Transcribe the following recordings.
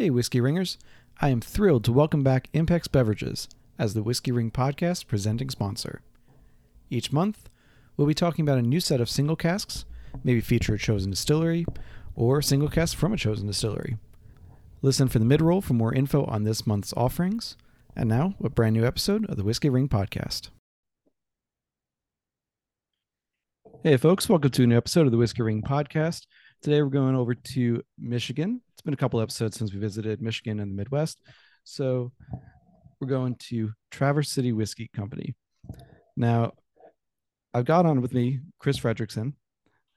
Hey, Whiskey Ringers. I am thrilled to welcome back Impex Beverages as the Whiskey Ring Podcast presenting sponsor. Each month, we'll be talking about a new set of single casks, maybe feature a chosen distillery, or single cask from a chosen distillery. Listen for the mid roll for more info on this month's offerings. And now, a brand new episode of the Whiskey Ring Podcast. Hey, folks, welcome to a new episode of the Whiskey Ring Podcast. Today, we're going over to Michigan. It's been a couple episodes since we visited Michigan and the Midwest. So, we're going to Traverse City Whiskey Company. Now, I've got on with me Chris Fredrickson,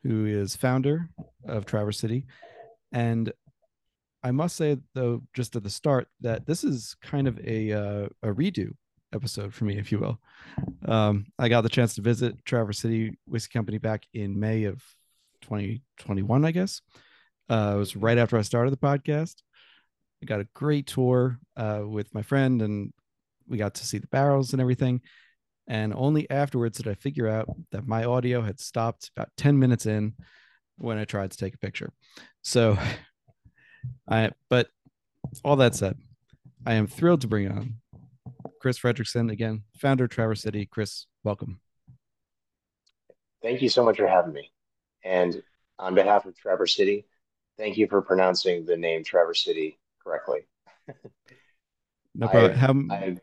who is founder of Traverse City. And I must say, though, just at the start, that this is kind of a, uh, a redo episode for me, if you will. Um, I got the chance to visit Traverse City Whiskey Company back in May of 2021, I guess. Uh, it was right after I started the podcast. I got a great tour uh, with my friend, and we got to see the barrels and everything. And only afterwards did I figure out that my audio had stopped about 10 minutes in when I tried to take a picture. So, I, but all that said, I am thrilled to bring on Chris Fredrickson, again, founder of Traverse City. Chris, welcome. Thank you so much for having me. And on behalf of Traverse City, thank you for pronouncing the name Traverse City correctly. no problem. How I,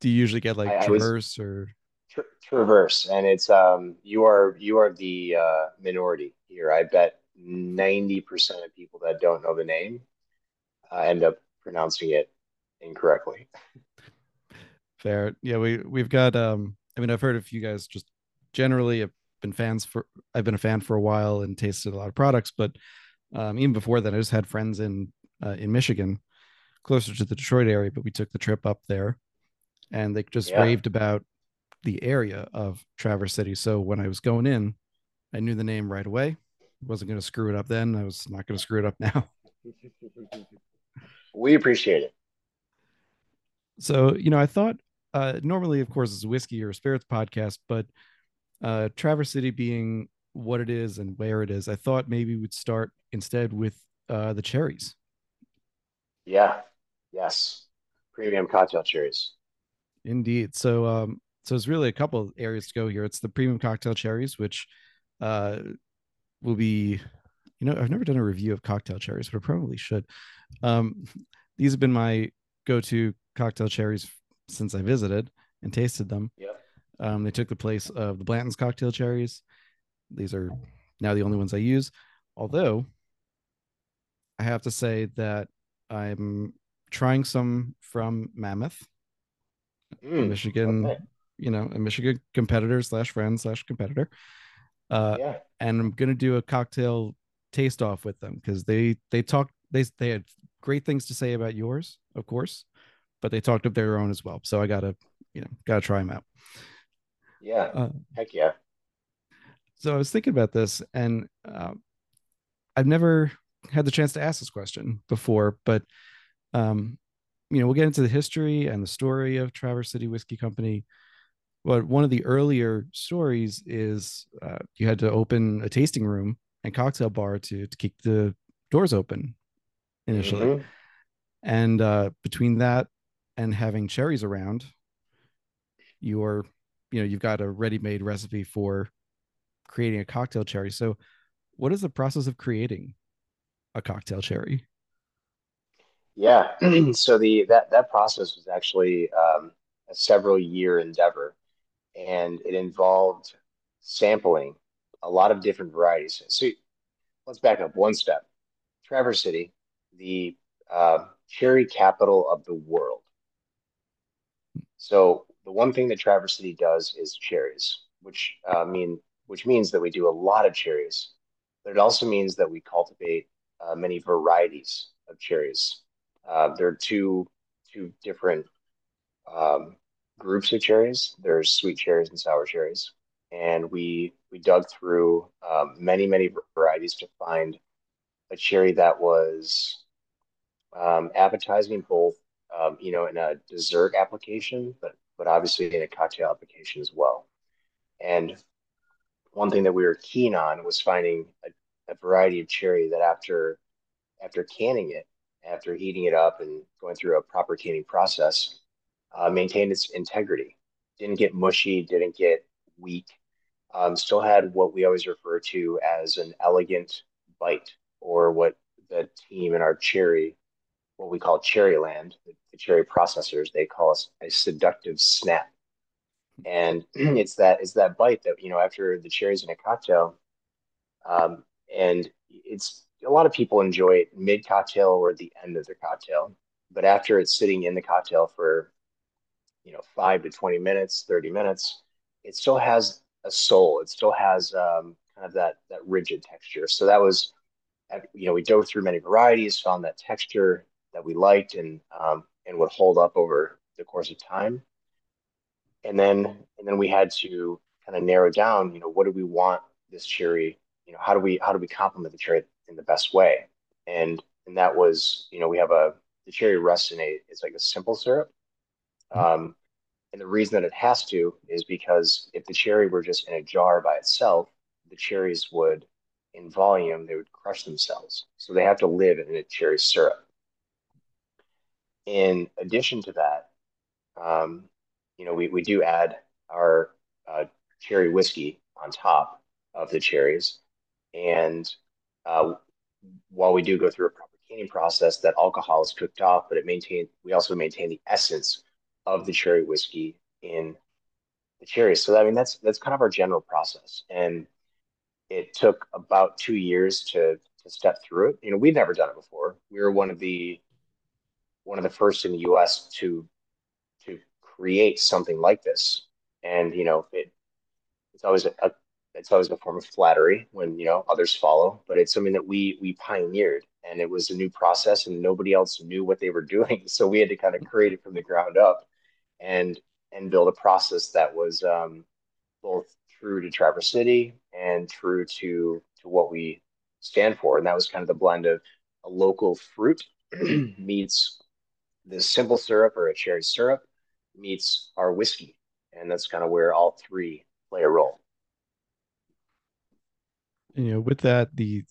do you usually get like I, traverse I was, or tra- traverse? And it's um you are you are the uh, minority here. I bet ninety percent of people that don't know the name uh, end up pronouncing it incorrectly. Fair. Yeah, we we've got um I mean I've heard of you guys just generally been fans for I've been a fan for a while and tasted a lot of products, but um even before that I just had friends in uh, in Michigan closer to the Detroit area, but we took the trip up there and they just yeah. raved about the area of Traverse City. So when I was going in, I knew the name right away. Wasn't going to screw it up then. I was not going to screw it up now. we appreciate it. So, you know, I thought uh, normally, of course, it's a whiskey or a spirits podcast, but uh, Traverse City being what it is and where it is, I thought maybe we'd start instead with uh, the cherries. Yeah. Yes. Premium cocktail cherries. Indeed. So, um, so it's really a couple of areas to go here. It's the premium cocktail cherries, which uh, will be, you know, I've never done a review of cocktail cherries, but I probably should. Um, these have been my go-to cocktail cherries since I visited and tasted them. Yep. Um, they took the place of the Blanton's cocktail cherries. These are now the only ones I use. Although I have to say that I'm trying some from Mammoth, mm, Michigan, okay. you know, a Michigan competitor slash friend slash competitor. Uh, yeah. And I'm gonna do a cocktail taste off with them because they they talked they they had great things to say about yours, of course but they talked of their own as well. So I gotta, you know, gotta try them out. Yeah. Uh, Heck yeah. So I was thinking about this, and uh, I've never had the chance to ask this question before, but um, you know, we'll get into the history and the story of Traverse City Whiskey Company. But one of the earlier stories is uh, you had to open a tasting room and cocktail bar to to keep the doors open initially. Mm-hmm. And uh, between that and having cherries around, you're, you know, you've got a ready-made recipe for creating a cocktail cherry. So, what is the process of creating a cocktail cherry? Yeah, so the that that process was actually um, a several year endeavor, and it involved sampling a lot of different varieties. So let's back up one step. Traverse City, the uh, cherry capital of the world. So the one thing that Traverse City does is cherries, which uh, mean which means that we do a lot of cherries, but it also means that we cultivate uh, many varieties of cherries. Uh, there are two two different um, groups of cherries. There's sweet cherries and sour cherries, and we we dug through um, many many varieties to find a cherry that was um, appetizing both um, you know, in a dessert application, but but obviously in a cocktail application as well. And one thing that we were keen on was finding a, a variety of cherry that after after canning it after heating it up and going through a proper canning process, uh, maintained its integrity. Didn't get mushy, didn't get weak. Um, still had what we always refer to as an elegant bite, or what the team in our cherry, what we call Cherryland, the, the cherry processors, they call us a seductive snap. And it's that it's that bite that you know after the cherries in a cocktail, um, and it's a lot of people enjoy it mid cocktail or the end of the cocktail, but after it's sitting in the cocktail for you know five to 20 minutes 30 minutes it still has a soul it still has um, kind of that that rigid texture so that was you know we dove through many varieties found that texture that we liked and um, and would hold up over the course of time and then and then we had to kind of narrow down you know what do we want this cherry you know how do we how do we complement the cherry in the best way and and that was you know we have a the cherry rests in a it's like a simple syrup um, and the reason that it has to is because if the cherry were just in a jar by itself, the cherries would, in volume, they would crush themselves. So they have to live in a cherry syrup. In addition to that, um, you know, we, we do add our uh, cherry whiskey on top of the cherries. And uh, while we do go through a proper canning process, that alcohol is cooked off, but it maintain we also maintain the essence of the cherry whiskey in the cherries. So I mean that's that's kind of our general process. And it took about two years to to step through it. You know, we've never done it before. We were one of the one of the first in the US to to create something like this. And you know, it it's always a, it's always a form of flattery when you know others follow, but it's something that we we pioneered and it was a new process and nobody else knew what they were doing. So we had to kind of create it from the ground up and and build a process that was um, both true to Traverse City and true to to what we stand for. And that was kind of the blend of a local fruit meets this simple syrup or a cherry syrup meets our whiskey. And that's kind of where all three play a role. You know, with that, the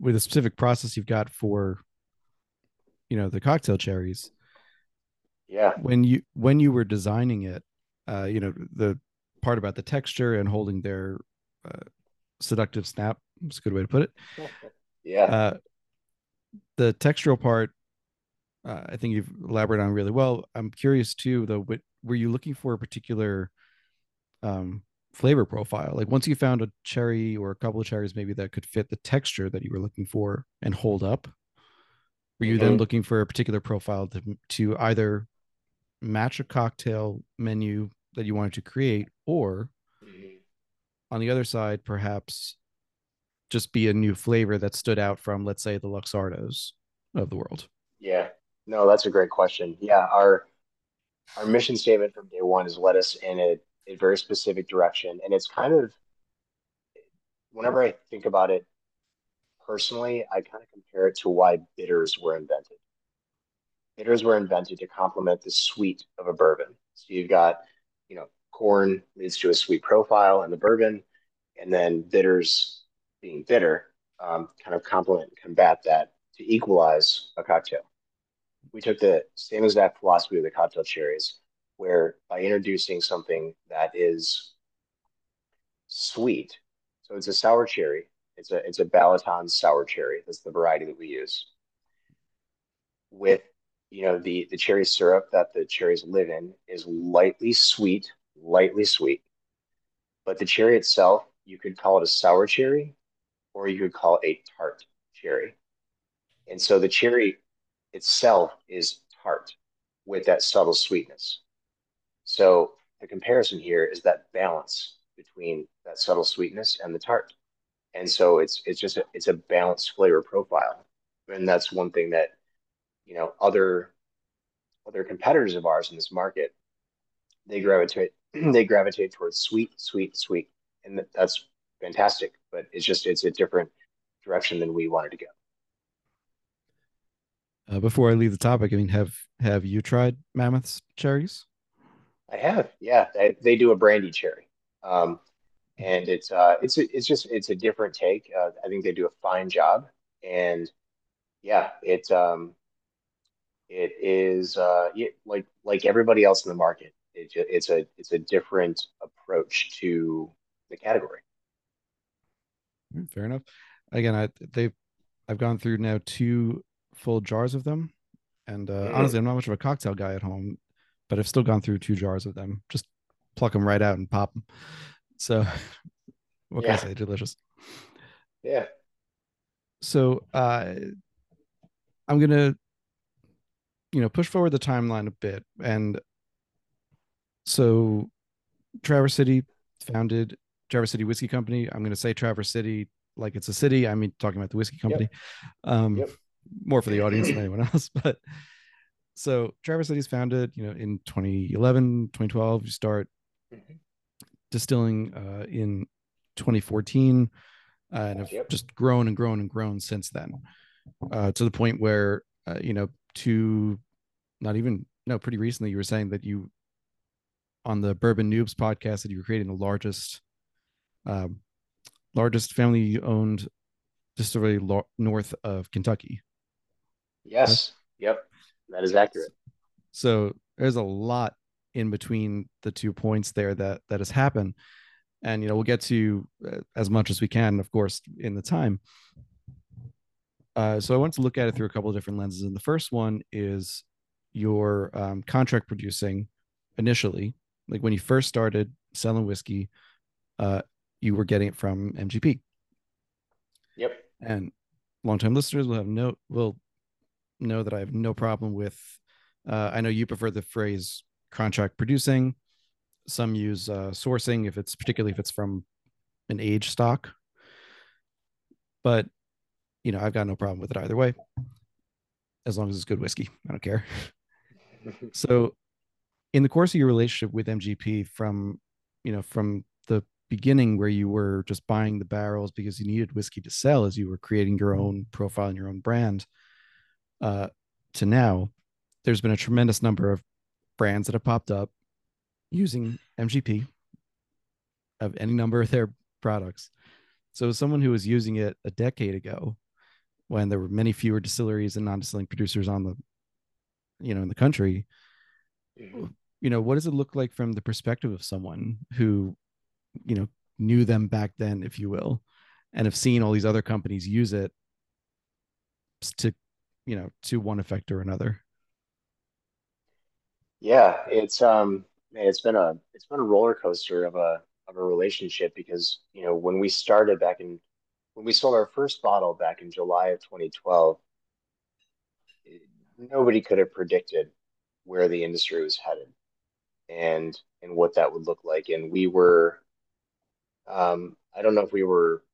with a specific process you've got for you know the cocktail cherries, yeah when you when you were designing it uh you know the part about the texture and holding their uh, seductive snap is a good way to put it yeah uh the textural part uh, i think you've elaborated on really well i'm curious too though what, were you looking for a particular um flavor profile like once you found a cherry or a couple of cherries maybe that could fit the texture that you were looking for and hold up were you mm-hmm. then looking for a particular profile to, to either match a cocktail menu that you wanted to create, or mm-hmm. on the other side, perhaps just be a new flavor that stood out from, let's say, the Luxardos of the world? Yeah, no, that's a great question. Yeah, our our mission statement from day one has led us in a, a very specific direction, and it's kind of whenever I think about it personally, I kind of compare it to why bitters were invented bitters were invented to complement the sweet of a bourbon. So you've got, you know, corn leads to a sweet profile in the bourbon, and then bitters being bitter um, kind of complement and combat that to equalize a cocktail. We took the same exact philosophy of the cocktail cherries, where by introducing something that is sweet, so it's a sour cherry. It's a it's a Balaton sour cherry. That's the variety that we use. With you know the the cherry syrup that the cherries live in is lightly sweet lightly sweet but the cherry itself you could call it a sour cherry or you could call it a tart cherry and so the cherry itself is tart with that subtle sweetness. So the comparison here is that balance between that subtle sweetness and the tart. And so it's it's just a, it's a balanced flavor profile. And that's one thing that you know other other competitors of ours in this market they gravitate they gravitate towards sweet sweet sweet. And that's fantastic but it's just it's a different direction than we wanted to go uh, before i leave the topic i mean have have you tried mammoth's cherries i have yeah they, they do a brandy cherry um, and it's uh it's it's just it's a different take uh, i think they do a fine job and yeah it's um It is uh, it, like like everybody else in the market. It, it's a it's a different approach to the category. Mm, fair enough. Again, I they I've gone through now two full jars of them, and uh, mm. honestly, I'm not much of a cocktail guy at home, but I've still gone through two jars of them. Just pluck them right out and pop them. So, what yeah. can I say? Delicious. Yeah. So, uh, I'm gonna, you know, push forward the timeline a bit, and so Traverse City founded Traverse City Whiskey Company. I'm going to say Traverse City like it's a city. I mean, talking about the whiskey company, yep. Um, yep. More for the audience than anyone else. But so Traverse City is founded, you know, in 2011, 2012. You start mm-hmm. distilling uh, in 2014, uh, and have yep. just grown and grown and grown since then, uh, to the point where uh, you know, to not even no, pretty recently, you were saying that you on the Bourbon Noobs podcast that you were creating the largest um, largest family owned distillery north of Kentucky. Yes. Yep. That is accurate. So there's a lot in between the two points there that that has happened and you know we'll get to uh, as much as we can of course in the time uh, so i want to look at it through a couple of different lenses and the first one is your um, contract producing initially like when you first started selling whiskey uh, you were getting it from MGP. Yep. And long time listeners will have no will know that I have no problem with. Uh, I know you prefer the phrase contract producing. Some use uh, sourcing if it's particularly if it's from an age stock. But you know, I've got no problem with it either way, as long as it's good whiskey. I don't care. so, in the course of your relationship with MGP, from you know, from the beginning where you were just buying the barrels because you needed whiskey to sell as you were creating your own profile and your own brand uh, to now there's been a tremendous number of brands that have popped up using mgp of any number of their products. So someone who was using it a decade ago when there were many fewer distilleries and non-distilling producers on the you know in the country you know what does it look like from the perspective of someone who you know knew them back then if you will and have seen all these other companies use it to you know to one effect or another. Yeah it's um it's been a it's been a roller coaster of a of a relationship because you know when we started back in when we sold our first bottle back in July of 2012 nobody could have predicted where the industry was headed and and what that would look like. And we were um, I don't know if we were we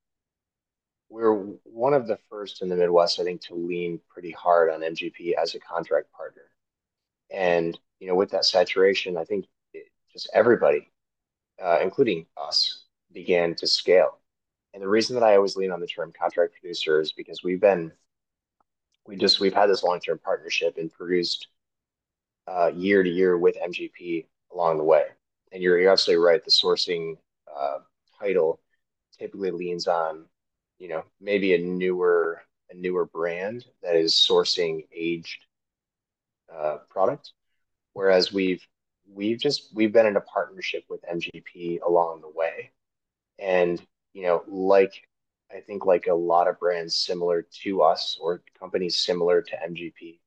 were one of the first in the Midwest, I think, to lean pretty hard on MGP as a contract partner. And you know, with that saturation, I think it, just everybody, uh, including us, began to scale. And the reason that I always lean on the term contract producer is because we've been, we just we've had this long term partnership and produced uh, year to year with MGP along the way. And you're, you're absolutely right. The sourcing uh, title typically leans on, you know, maybe a newer a newer brand that is sourcing aged uh, product, whereas we've we've just we've been in a partnership with MGP along the way, and you know, like I think like a lot of brands similar to us or companies similar to MGP,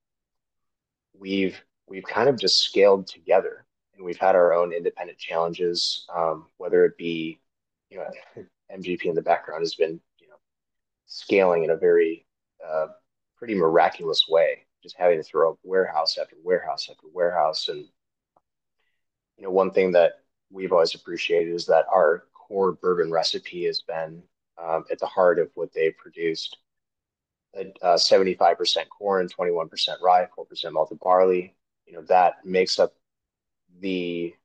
we've we've kind of just scaled together and we've had our own independent challenges, um, whether it be you know, MGP in the background has been, scaling in a very uh, pretty miraculous way, just having to throw up warehouse after warehouse after warehouse. And, you know, one thing that we've always appreciated is that our core bourbon recipe has been um, at the heart of what they've produced. Uh, 75% corn, 21% rye, 4% malted barley. You know, that makes up the,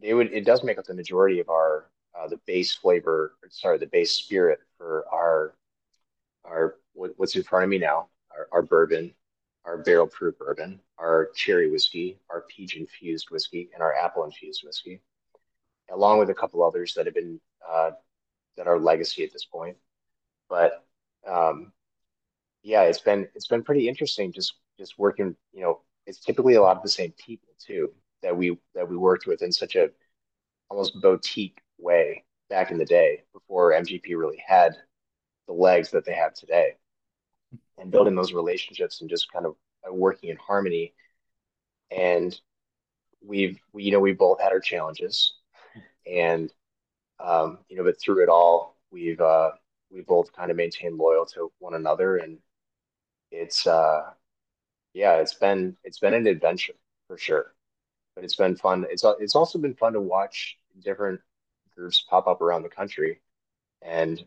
they would, it does make up the majority of our uh, the base flavor, sorry, the base spirit for our our what, what's in front of me now, our, our bourbon, our barrel proof bourbon, our cherry whiskey, our peach infused whiskey, and our apple infused whiskey, along with a couple others that have been uh, that are legacy at this point. But um, yeah, it's been it's been pretty interesting just just working, you know, it's typically a lot of the same people too that we that we worked with in such a almost boutique way back in the day before MGP really had the legs that they have today. And building those relationships and just kind of working in harmony. And we've we, you know we both had our challenges, and um, you know, but through it all, we've uh, we both kind of maintained loyal to one another, and it's uh, yeah, it's been it's been an adventure for sure, but it's been fun. It's it's also been fun to watch different groups pop up around the country, and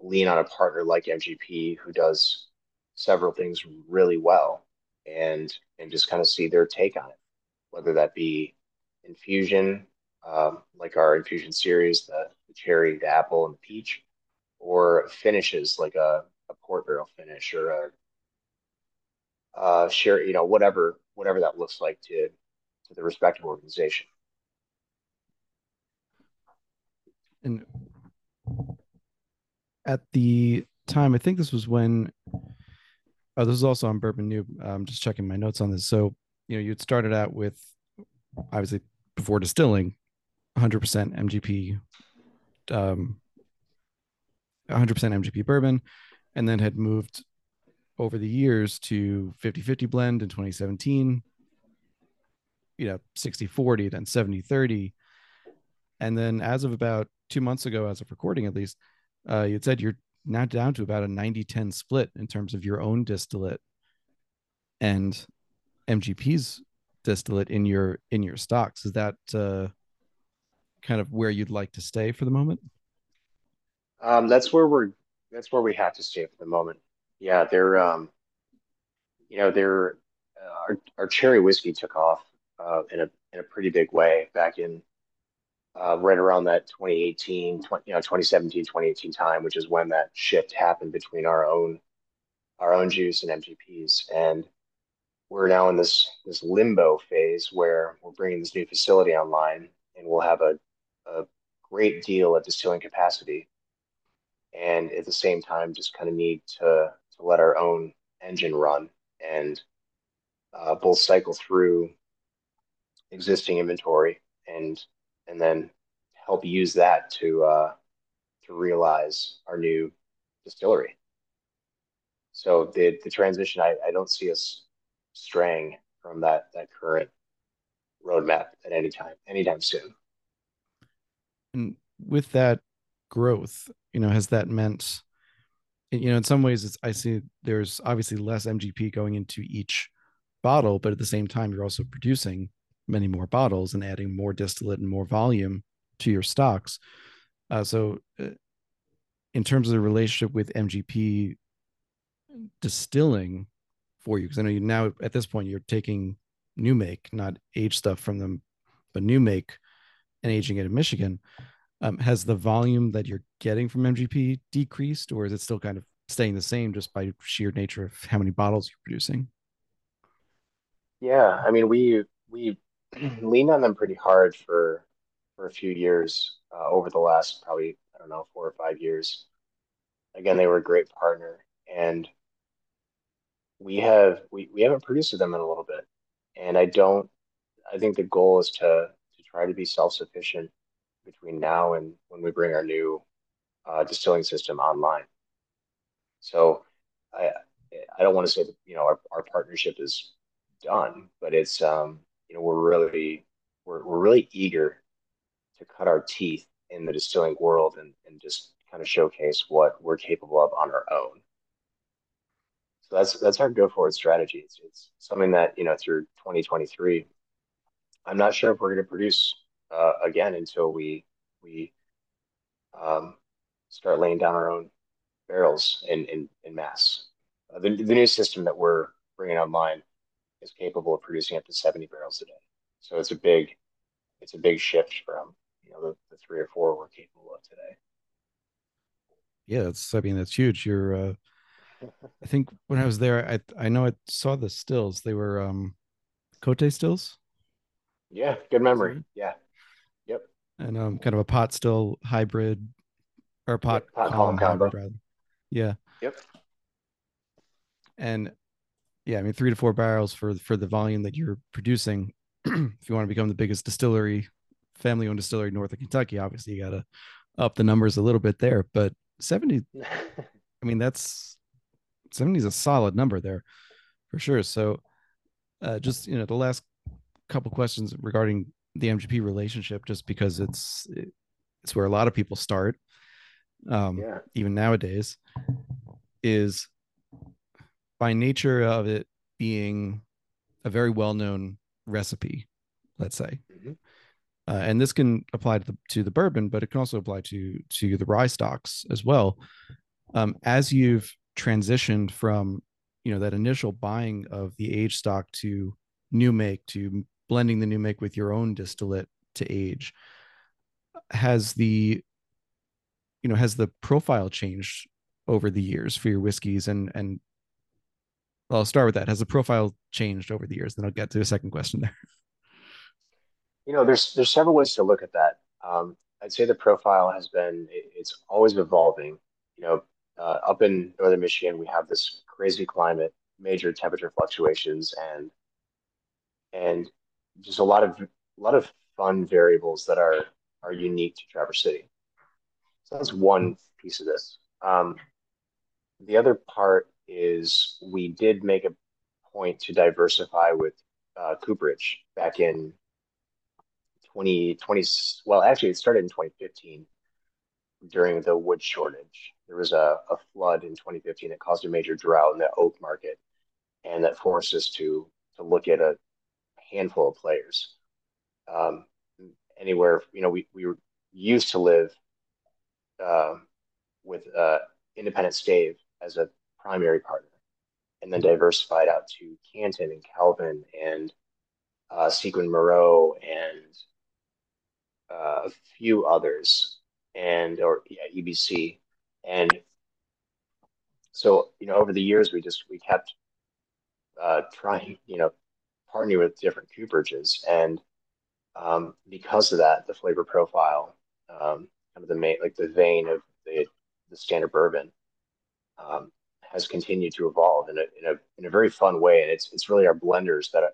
lean on a partner like MGP who does several things really well, and and just kind of see their take on it, whether that be infusion, um, like our infusion series, the, the cherry, the apple, and the peach, or finishes like a, a port barrel finish or a uh, share, you know, whatever whatever that looks like to to the respective organization. And at the time, I think this was when. Oh, this is also on Bourbon New. I'm just checking my notes on this. So, you know, you'd started out with obviously before distilling, 100% MGP, um, 100% MGP bourbon, and then had moved over the years to 50 50 blend in 2017, you know, 60 40, then 70 30. And then as of about two months ago, as of recording at least, uh, you said you're now down to about a 90 10 split in terms of your own distillate and MGP's distillate in your in your stocks. Is that uh, kind of where you'd like to stay for the moment? Um, that's where we're that's where we have to stay for the moment. Yeah, they're um, you know they're uh, our our cherry whiskey took off uh, in a in a pretty big way back in uh, right around that 2018, 20, you know 2017, 2018 time, which is when that shift happened between our own our own juice and MGPs, and we're now in this this limbo phase where we're bringing this new facility online, and we'll have a a great deal of distilling capacity, and at the same time, just kind of need to to let our own engine run and uh, both cycle through existing inventory and and then help use that to uh, to realize our new distillery. So the the transition, I, I don't see us straying from that that current roadmap at any time, anytime soon. And with that growth, you know, has that meant, you know, in some ways, it's I see there's obviously less MGP going into each bottle, but at the same time, you're also producing many more bottles and adding more distillate and more volume to your stocks. Uh, so, uh, in terms of the relationship with MGP distilling for you, because I know you now at this point you're taking new make, not age stuff from them, but new make and aging it in Michigan. Um, has the volume that you're getting from MGP decreased, or is it still kind of staying the same just by sheer nature of how many bottles you're producing? Yeah, I mean, we we leaned on them pretty hard for for a few years uh, over the last probably I don't know four or five years. Again, they were a great partner, and we have we, we haven't produced with them in a little bit, and I don't. I think the goal is to to try to be self sufficient between now and when we bring our new uh, distilling system online. So I I don't want to say that you know our, our partnership is done, but it's um you know we're really we're we're really eager to cut our teeth in the distilling world and and just kind of showcase what we're capable of on our own. So that's that's our go forward strategy. It's, it's something that you know through 2023, I'm not sure if we're going to produce uh, again until we we um, start laying down our own barrels in in, in mass. Uh, the the new system that we're bringing online is capable of producing up to 70 barrels a day. So it's a big, it's a big shift from you know the, the three or four we're capable of today. Yeah, that's I mean that's huge. You're, uh, I think when I was there, I I know I saw the stills. They were um, Kothe stills. Yeah, good memory. Yeah, yep. And um, kind of a pot still hybrid, or pot, pot column, column combo. Rather. Yeah. Yep. And yeah, I mean, three to four barrels for for the volume that you're producing. if you want to become the biggest distillery, family owned distillery north of Kentucky, obviously you got to up the numbers a little bit there. But 70, I mean, that's 70 is a solid number there for sure. So, uh, just you know, the last couple questions regarding the MGP relationship, just because it's it's where a lot of people start, um, yeah. even nowadays, is by nature of it being a very well known recipe, let's say. Mm-hmm. Uh, and this can apply to the, to the bourbon, but it can also apply to to the rye stocks as well. Um, as you've transitioned from you know that initial buying of the age stock to new make to blending the new make with your own distillate to age, has the you know has the profile changed over the years for your whiskeys and and I'll start with that. Has the profile changed over the years? Then I'll get to a second question there. You know, there's there's several ways to look at that. Um, I'd say the profile has been it's always evolving. You know, uh, up in northern Michigan, we have this crazy climate, major temperature fluctuations, and and just a lot of a lot of fun variables that are are unique to Traverse City. So that's one piece of this. Um, the other part is we did make a point to diversify with uh, cooperage back in 2020. Well, actually, it started in 2015 during the wood shortage. There was a, a flood in 2015 that caused a major drought in the oak market, and that forced us to to look at a handful of players. Um, anywhere, you know, we, we used to live uh, with uh, Independent Stave as a primary partner, and then diversified out to Canton and Kelvin and uh, Seguin Moreau and uh, a few others, and or yeah, EBC, and so you know over the years we just we kept uh, trying you know partnering with different cooperages, and um, because of that, the flavor profile, um, kind of the main like the vein of the the standard bourbon, um, has continued to evolve in a, in a in a very fun way, and it's it's really our blenders that are,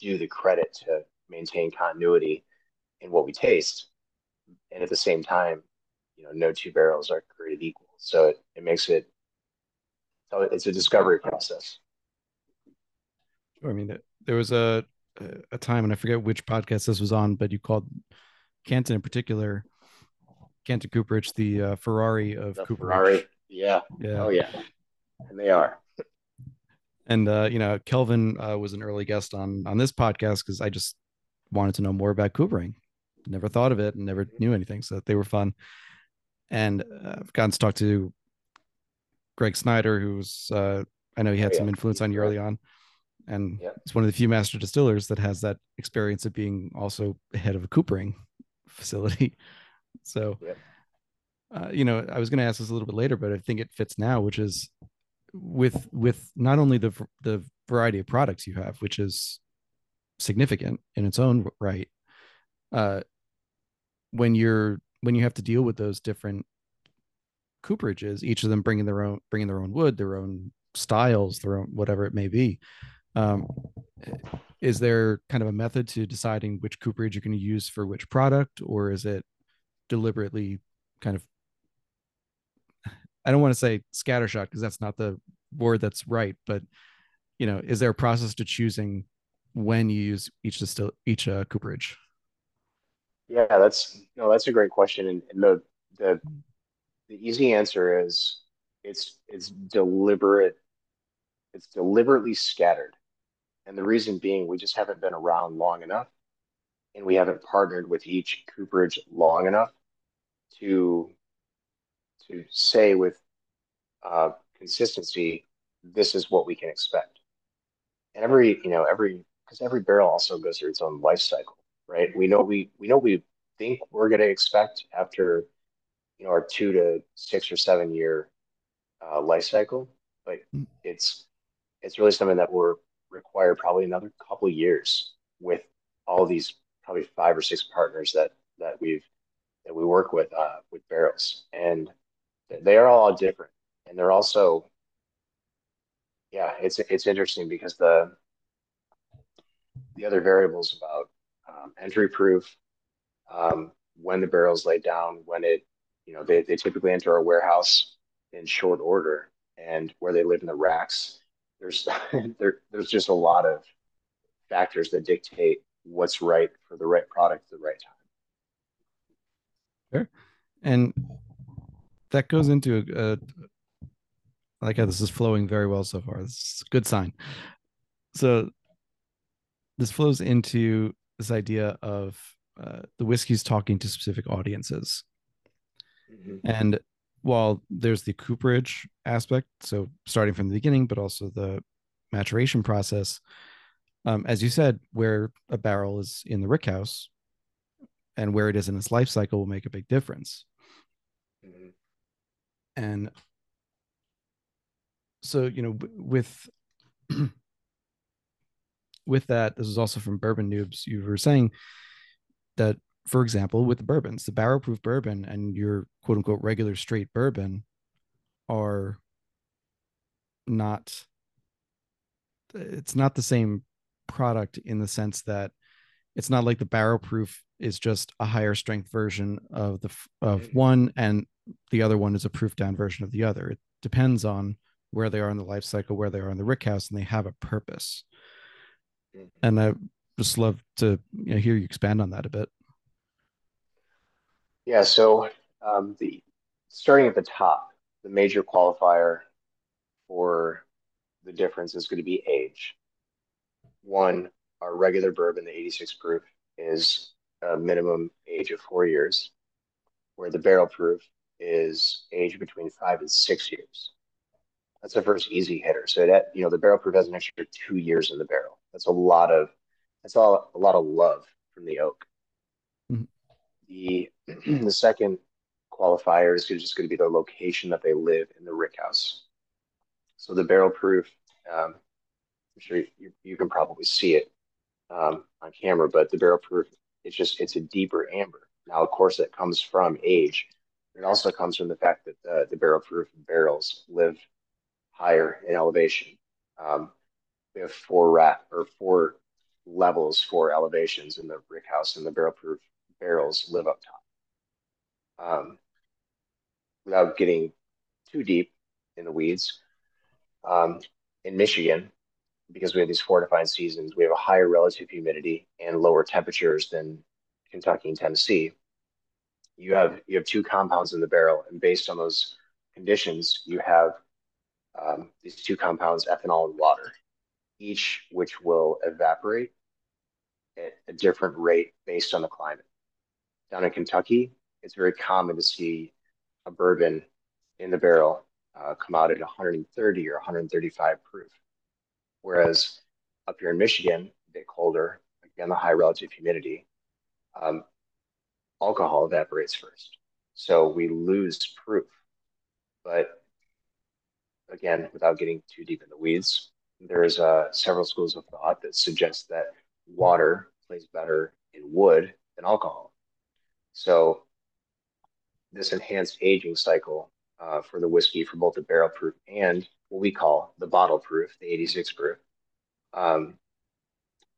due the credit to maintain continuity in what we taste, and at the same time, you know, no two barrels are created equal. So it, it makes it so it's a discovery process. I mean, there was a a time, and I forget which podcast this was on, but you called Canton in particular, Canton Cooperage, the uh, Ferrari of the Cooperage. Ferrari, yeah. yeah, oh yeah, and they are. And uh, you know, Kelvin uh, was an early guest on on this podcast because I just wanted to know more about coopering. Never thought of it and never knew anything, so they were fun. And uh, I've gotten to talk to Greg Snyder, who's uh, I know he had oh, yeah. some influence on you early on, and yeah. it's one of the few master distillers that has that experience of being also head of a coopering facility. So, yeah. uh, you know, I was going to ask this a little bit later, but I think it fits now, which is with with not only the the variety of products you have, which is significant in its own right. Uh, when you're when you have to deal with those different cooperages, each of them bringing their own bringing their own wood, their own styles, their own whatever it may be. Um, is there kind of a method to deciding which cooperage you're going to use for which product, or is it deliberately kind of I don't want to say scattershot because that's not the word that's right, but you know, is there a process to choosing when you use each distill each uh, cooperage? Yeah, that's no, that's a great question, and, and the the the easy answer is it's it's deliberate, it's deliberately scattered, and the reason being we just haven't been around long enough, and we haven't partnered with each cooperage long enough to to say with uh, consistency, this is what we can expect. And every, you know, every because every barrel also goes through its own life cycle, right? We know we we know we think we're going to expect after, you know, our two to six or seven year uh, life cycle, but mm. it's it's really something that will require probably another couple years with all these probably five or six partners that that we've that we work with uh, with barrels, and they are all different, and they're also Yeah, it's it's interesting because the the other variables about um, entry proof, um, when the barrel's laid down, when it, you know, they, they typically enter a warehouse in short order and where they live in the racks. There's there, there's just a lot of factors that dictate what's right for the right product at the right time. Sure. And that goes into a, a I like how this is flowing very well so far. This is a good sign. So this flows into this idea of uh, the whiskey's talking to specific audiences. Mm-hmm. And while there's the cooperage aspect, so starting from the beginning, but also the maturation process, um, as you said, where a barrel is in the rickhouse and where it is in its life cycle will make a big difference. And so, you know, with with that, this is also from Bourbon Noobs. You were saying that, for example, with the bourbons, the barrel proof bourbon and your quote unquote regular straight bourbon are not it's not the same product in the sense that it's not like the barrel proof is just a higher strength version of the of mm-hmm. one and the other one is a proof down version of the other. It depends on where they are in the life cycle where they are in the rick house and they have a purpose. Mm-hmm. and i just love to you know, hear you expand on that a bit. Yeah so um, the starting at the top the major qualifier for the difference is going to be age. One our regular bourbon the 86 proof is a minimum age of four years, where the barrel proof is age between five and six years. That's the first easy hitter. So that you know the barrel proof has an extra two years in the barrel. That's a lot of that's all a lot of love from the oak. Mm-hmm. The the second qualifier is just going to be the location that they live in the rick house. So the barrel proof, um, I'm sure you, you can probably see it um, on camera, but the barrel proof it's just it's a deeper amber. Now, of course, that comes from age. It also comes from the fact that the, the barrel proof barrels live higher in elevation. Um, we have four rat or four levels, four elevations in the rick house, and the barrel proof barrels live up top. Um, without getting too deep in the weeds, um, in Michigan, because we have these fortified seasons, we have a higher relative humidity and lower temperatures than Kentucky and Tennessee. You have you have two compounds in the barrel, and based on those conditions, you have um, these two compounds, ethanol and water, each which will evaporate at a different rate based on the climate. Down in Kentucky, it's very common to see a bourbon in the barrel uh, come out at 130 or 135 proof. Whereas up here in Michigan, a bit colder, again, the high relative humidity, um, alcohol evaporates first. So we lose proof. But again, without getting too deep in the weeds, there's uh, several schools of thought that suggest that water plays better in wood than alcohol. So this enhanced aging cycle uh, for the whiskey for both the barrel proof and what we call the bottle proof, the 86 proof. Um,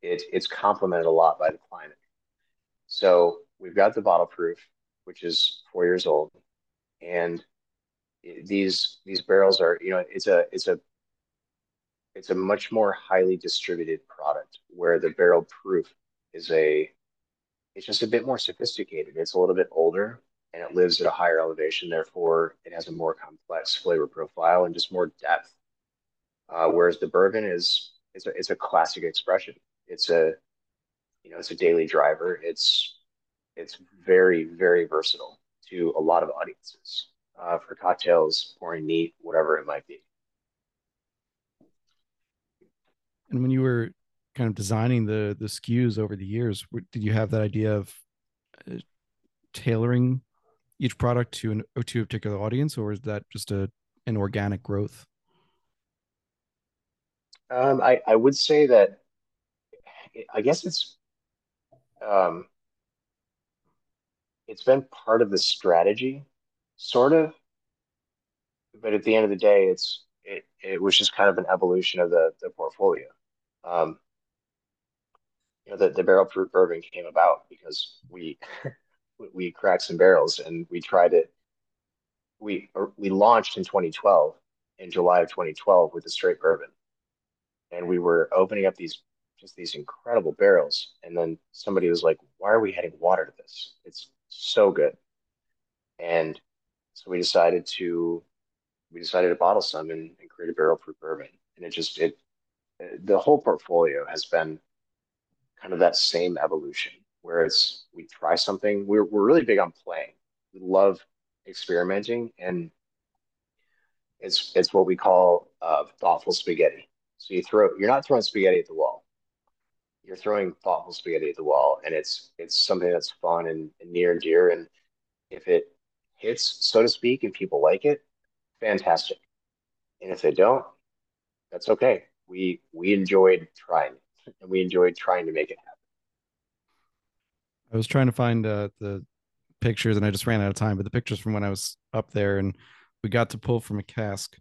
it, it's complemented a lot by the climate. So we've got the bottle proof, which is four years old, and these these barrels are you know it's a it's a it's a much more highly distributed product where the barrel proof is a it's just a bit more sophisticated. It's a little bit older and it lives at a higher elevation. Therefore, it has a more complex flavor profile and just more depth. Uh, whereas the bourbon is it's a it's a classic expression. It's a you know it's a daily driver. It's it's very very versatile to a lot of audiences uh, for cocktails, pouring neat, whatever it might be. And when you were kind of designing the the SKUs over the years, did you have that idea of uh, tailoring each product to an to a particular audience, or is that just a an organic growth? Um, I I would say that I guess it's um, it's been part of the strategy, sort of. But at the end of the day, it's it it was just kind of an evolution of the the portfolio. Um, you know, the, the barrel proof bourbon came about because we we cracked some barrels and we tried it. We we launched in 2012 in July of 2012 with the straight bourbon, and we were opening up these just these incredible barrels. And then somebody was like, "Why are we adding water to this? It's so good." And so we decided to we decided to bottle some and, and create a barrel proof bourbon. And it just it the whole portfolio has been kind of that same evolution where it's we try something. We're we're really big on playing. We love experimenting and it's it's what we call uh, thoughtful spaghetti. So you throw you're not throwing spaghetti at the wall. You're throwing thoughtful spaghetti at the wall, and it's it's something that's fun and, and near and dear. And if it hits, so to speak, and people like it, fantastic. And if they don't, that's okay. We we enjoyed trying, and we enjoyed trying to make it happen. I was trying to find uh, the pictures, and I just ran out of time. But the pictures from when I was up there, and we got to pull from a cask.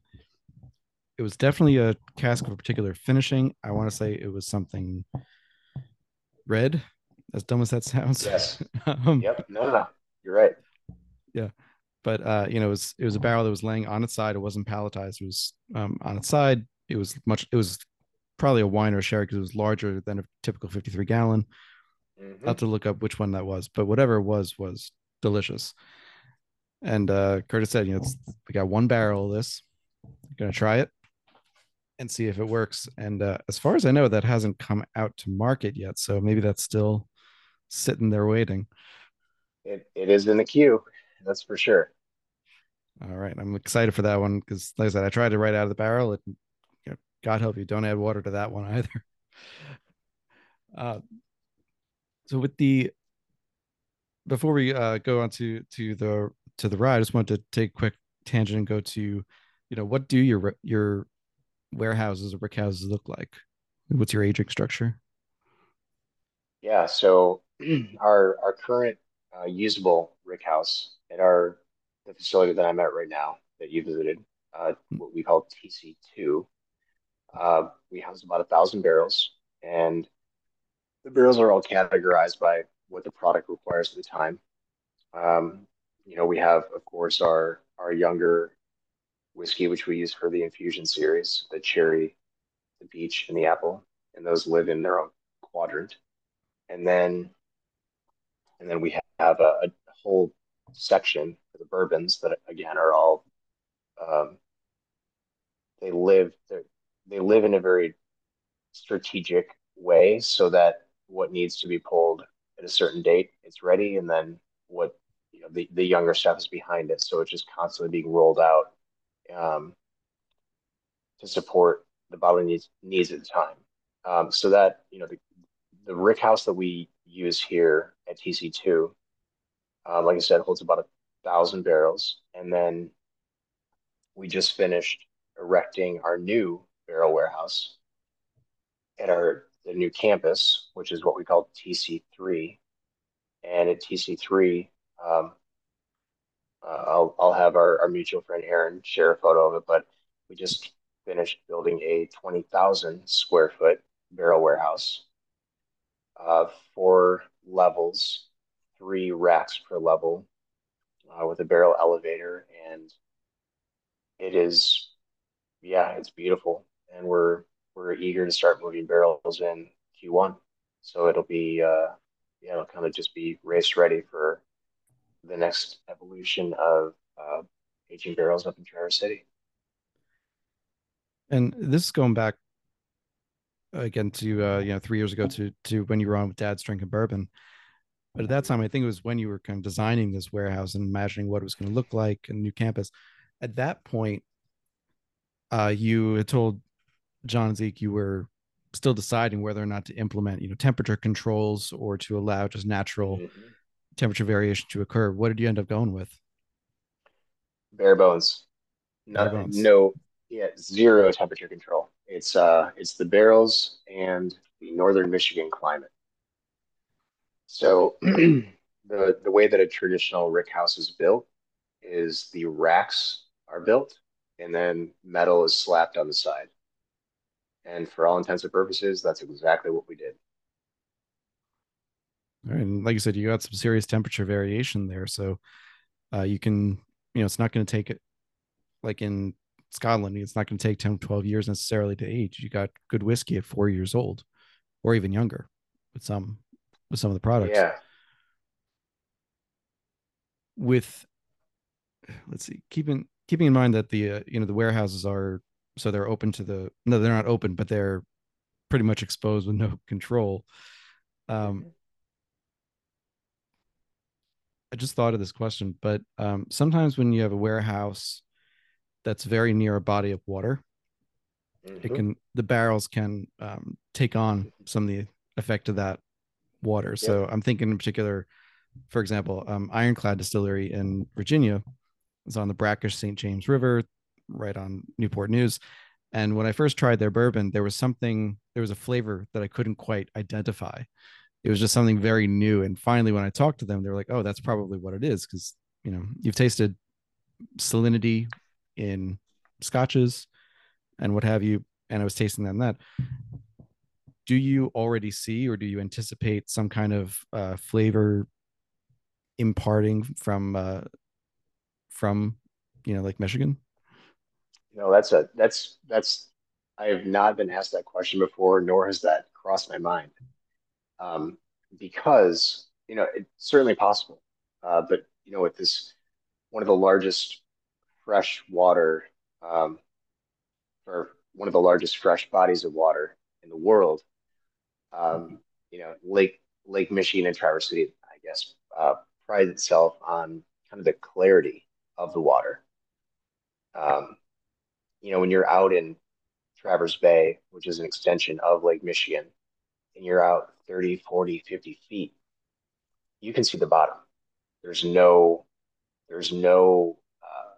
It was definitely a cask of a particular finishing. I want to say it was something red. As dumb as that sounds. Yes. um, yep. No, no, no. You're right. Yeah but uh, you know, it was it was a barrel that was laying on its side. It wasn't palletized. It was um, on its side. It was much. It was probably a wine or a sherry because it was larger than a typical 53 gallon. Mm-hmm. I'll have to look up which one that was, but whatever it was was delicious. And uh, Curtis said, you know, we got one barrel of this. gonna try it and see if it works. And uh, as far as I know, that hasn't come out to market yet, so maybe that's still sitting there waiting. It it is in the queue that's for sure. All right, I'm excited for that one because, like I said, I tried to write out of the barrel. It, you know, God help you, don't add water to that one either. Uh, so with the before we uh, go on to to the to the ride, I just wanted to take a quick tangent and go to, you know, what do your your warehouses or rick houses look like? What's your aging structure? Yeah, so our our current uh, usable rick house at our the facility that I'm at right now that you visited, uh, what we call TC2. Uh, we house about a thousand barrels, and the barrels are all categorized by what the product requires at the time. Um, you know, we have, of course, our our younger whiskey, which we use for the infusion series, the cherry, the peach, and the apple, and those live in their own quadrant. And then, and then we have a, a whole section for the bourbons that again are all um, they live they live in a very strategic way so that what needs to be pulled at a certain date it's ready and then what you know the, the younger stuff is behind it so it's just constantly being rolled out um, to support the bottling needs needs at the time um, so that you know the, the rick house that we use here at tc2 uh, like I said, holds about a thousand barrels. And then we just finished erecting our new barrel warehouse at our the new campus, which is what we call TC3. And at TC3, um, uh, I'll, I'll have our, our mutual friend Aaron share a photo of it, but we just finished building a 20,000 square foot barrel warehouse, uh, four levels three racks per level uh, with a barrel elevator, and it is, yeah, it's beautiful, and we're we're eager to start moving barrels in Q1. So it'll be, uh, yeah, it'll kind of just be race ready for the next evolution of uh, aging barrels up in Traverse City. And this is going back again to uh, you know three years ago to to when you were on with Dad's drinking bourbon. But at that time, I think it was when you were kind of designing this warehouse and imagining what it was going to look like and new campus. At that point, uh, you had told John Zeke you were still deciding whether or not to implement, you know, temperature controls or to allow just natural mm-hmm. Temperature variation to occur. What did you end up going with? Bare bones. Nothing. Bare bones. No. Yeah. Zero temperature control. It's uh, it's the barrels and the northern Michigan climate. So the the way that a traditional rick house is built is the racks are built and then metal is slapped on the side. And for all intents and purposes, that's exactly what we did. And like you said, you got some serious temperature variation there. So uh, you can, you know, it's not going to take it like in Scotland, it's not going to take 10, 12 years necessarily to age. You got good whiskey at four years old or even younger with some with some of the products. Yeah. With let's see, keeping keeping in mind that the uh, you know the warehouses are so they're open to the no they're not open but they're pretty much exposed with no control. Um, mm-hmm. I just thought of this question, but um, sometimes when you have a warehouse that's very near a body of water, mm-hmm. it can the barrels can um, take on some of the effect of that water. Yep. So I'm thinking in particular, for example, um, Ironclad Distillery in Virginia is on the Brackish St. James River, right on Newport News. And when I first tried their bourbon, there was something, there was a flavor that I couldn't quite identify it was just something very new. And finally, when I talked to them, they were like, "Oh, that's probably what it is," because you know you've tasted salinity in scotches and what have you, and I was tasting them that. Do you already see, or do you anticipate some kind of uh, flavor imparting from uh, from you know like Michigan? No, that's a that's that's I have not been asked that question before, nor has that crossed my mind um, because you know it's certainly possible. Uh, but you know, with this one of the largest fresh water um, or one of the largest fresh bodies of water in the world, um, you know, Lake Lake Michigan and Traverse City, I guess, uh, prides itself on kind of the clarity of the water. Um, you know, when you're out in Traverse Bay, which is an extension of Lake Michigan, and you're out 30, 40, 50 feet, you can see the bottom. There's no, there's no, uh,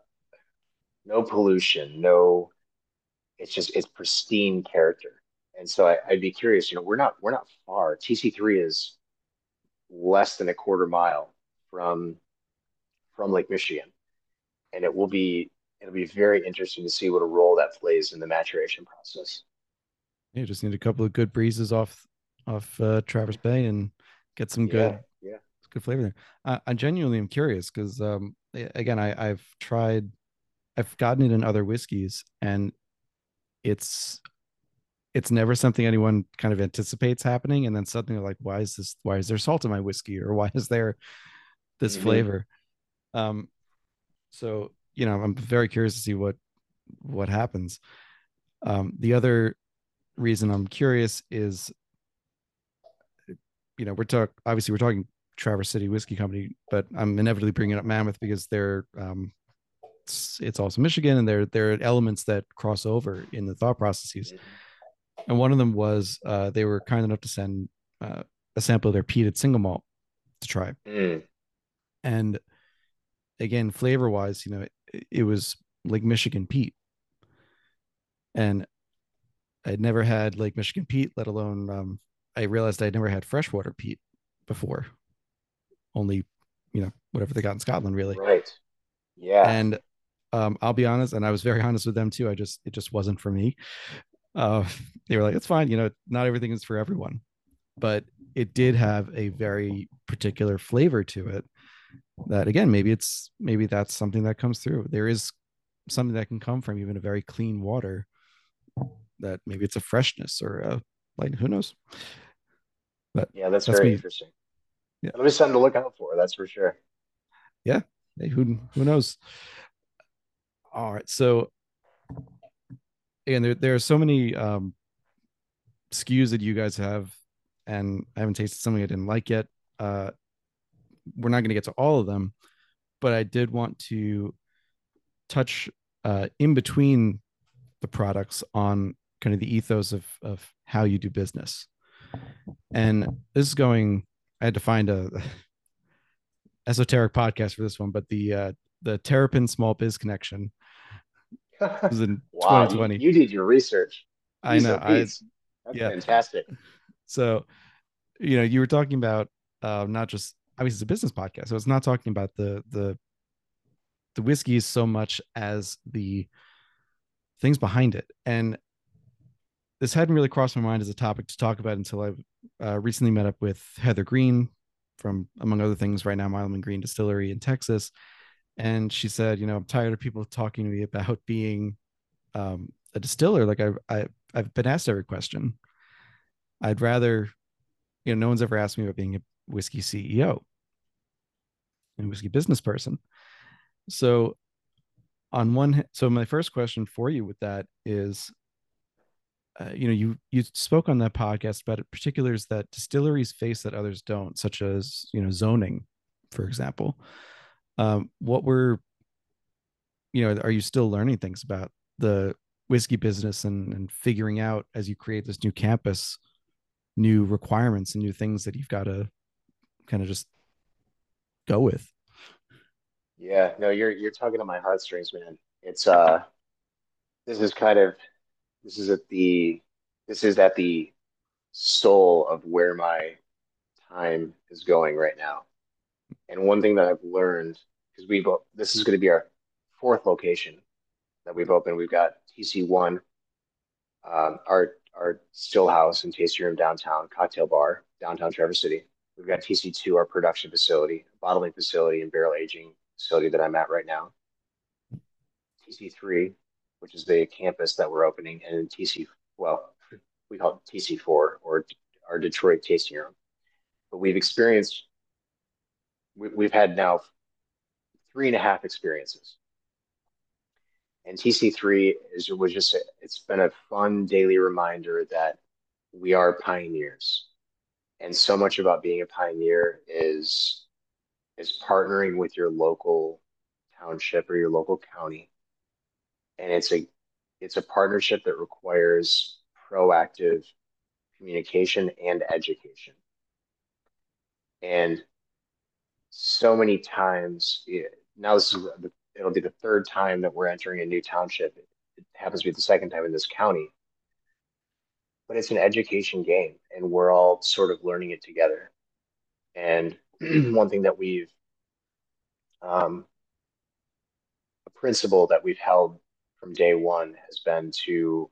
no pollution, no, it's just, it's pristine character. And so I, I'd be curious, you know, we're not, we're not far. TC3 is less than a quarter mile from, from Lake Michigan. And it will be, it'll be very interesting to see what a role that plays in the maturation process. You just need a couple of good breezes off off uh, Traverse Bay and get some good yeah, yeah. good flavor there. I, I genuinely am curious because um, again I, I've tried I've gotten it in other whiskeys and it's it's never something anyone kind of anticipates happening and then suddenly like why is this why is there salt in my whiskey or why is there this mm-hmm. flavor um so you know i'm very curious to see what what happens um the other reason i'm curious is you know, we're talking obviously we're talking Traverse City Whiskey Company, but I'm inevitably bringing up Mammoth because they're um, it's, it's also Michigan, and there there are elements that cross over in the thought processes. And one of them was uh, they were kind enough to send uh, a sample of their peated single malt to try, mm. and again, flavor wise, you know, it, it was Lake Michigan peat, and I'd never had Lake Michigan peat, let alone um, I realized I'd never had freshwater peat before. Only, you know, whatever they got in Scotland, really. Right. Yeah. And um, I'll be honest, and I was very honest with them too. I just it just wasn't for me. Uh, they were like, "It's fine, you know, not everything is for everyone," but it did have a very particular flavor to it. That again, maybe it's maybe that's something that comes through. There is something that can come from even a very clean water. That maybe it's a freshness or a like who knows. But yeah, that's, that's very me. interesting. Yeah. Let me something to look out for. That's for sure. Yeah. Hey, who who knows? All right. So again, there there are so many um SKUs that you guys have, and I haven't tasted something I didn't like yet. Uh we're not going to get to all of them, but I did want to touch uh in between the products on kind of the ethos of of how you do business. And this is going, I had to find a esoteric podcast for this one, but the uh, the Terrapin Small Biz Connection was in wow, 2020. You, you, did your research. I know. I, That's yeah. fantastic. So, you know, you were talking about uh, not just obviously it's a business podcast, so it's not talking about the the the whiskeys so much as the things behind it. And this hadn't really crossed my mind as a topic to talk about until I uh, recently met up with Heather Greene from, among other things, right now, Milam Greene Distillery in Texas. And she said, you know, I'm tired of people talking to me about being um, a distiller. Like I, I, I've been asked every question. I'd rather, you know, no one's ever asked me about being a whiskey CEO and whiskey business person. So on one, so my first question for you with that is, uh, you know, you you spoke on that podcast about particulars that distilleries face that others don't, such as you know zoning, for example. Um, what were, you know, are you still learning things about the whiskey business and, and figuring out as you create this new campus, new requirements and new things that you've got to kind of just go with? Yeah, no, you're you're talking to my heartstrings, man. It's uh, this is kind of this is at the this is at the soul of where my time is going right now. And one thing that I've learned because we've this is going to be our fourth location that we've opened. We've got TC one, um, our our still house and tasting room downtown, cocktail bar downtown Traverse City. We've got TC two, our production facility, bottling facility, and barrel aging facility that I'm at right now. TC three, which is the campus that we're opening, and TC well, we call it TC four or our Detroit tasting room. But we've experienced we, we've had now three and a half experiences. And TC3 is was just a, it's been a fun daily reminder that we are pioneers. And so much about being a pioneer is is partnering with your local township or your local county. And it's a it's a partnership that requires proactive communication and education. And so many times now this is it'll be the third time that we're entering a new township. It happens to be the second time in this county. But it's an education game and we're all sort of learning it together. And one thing that we've um, a principle that we've held from day one has been to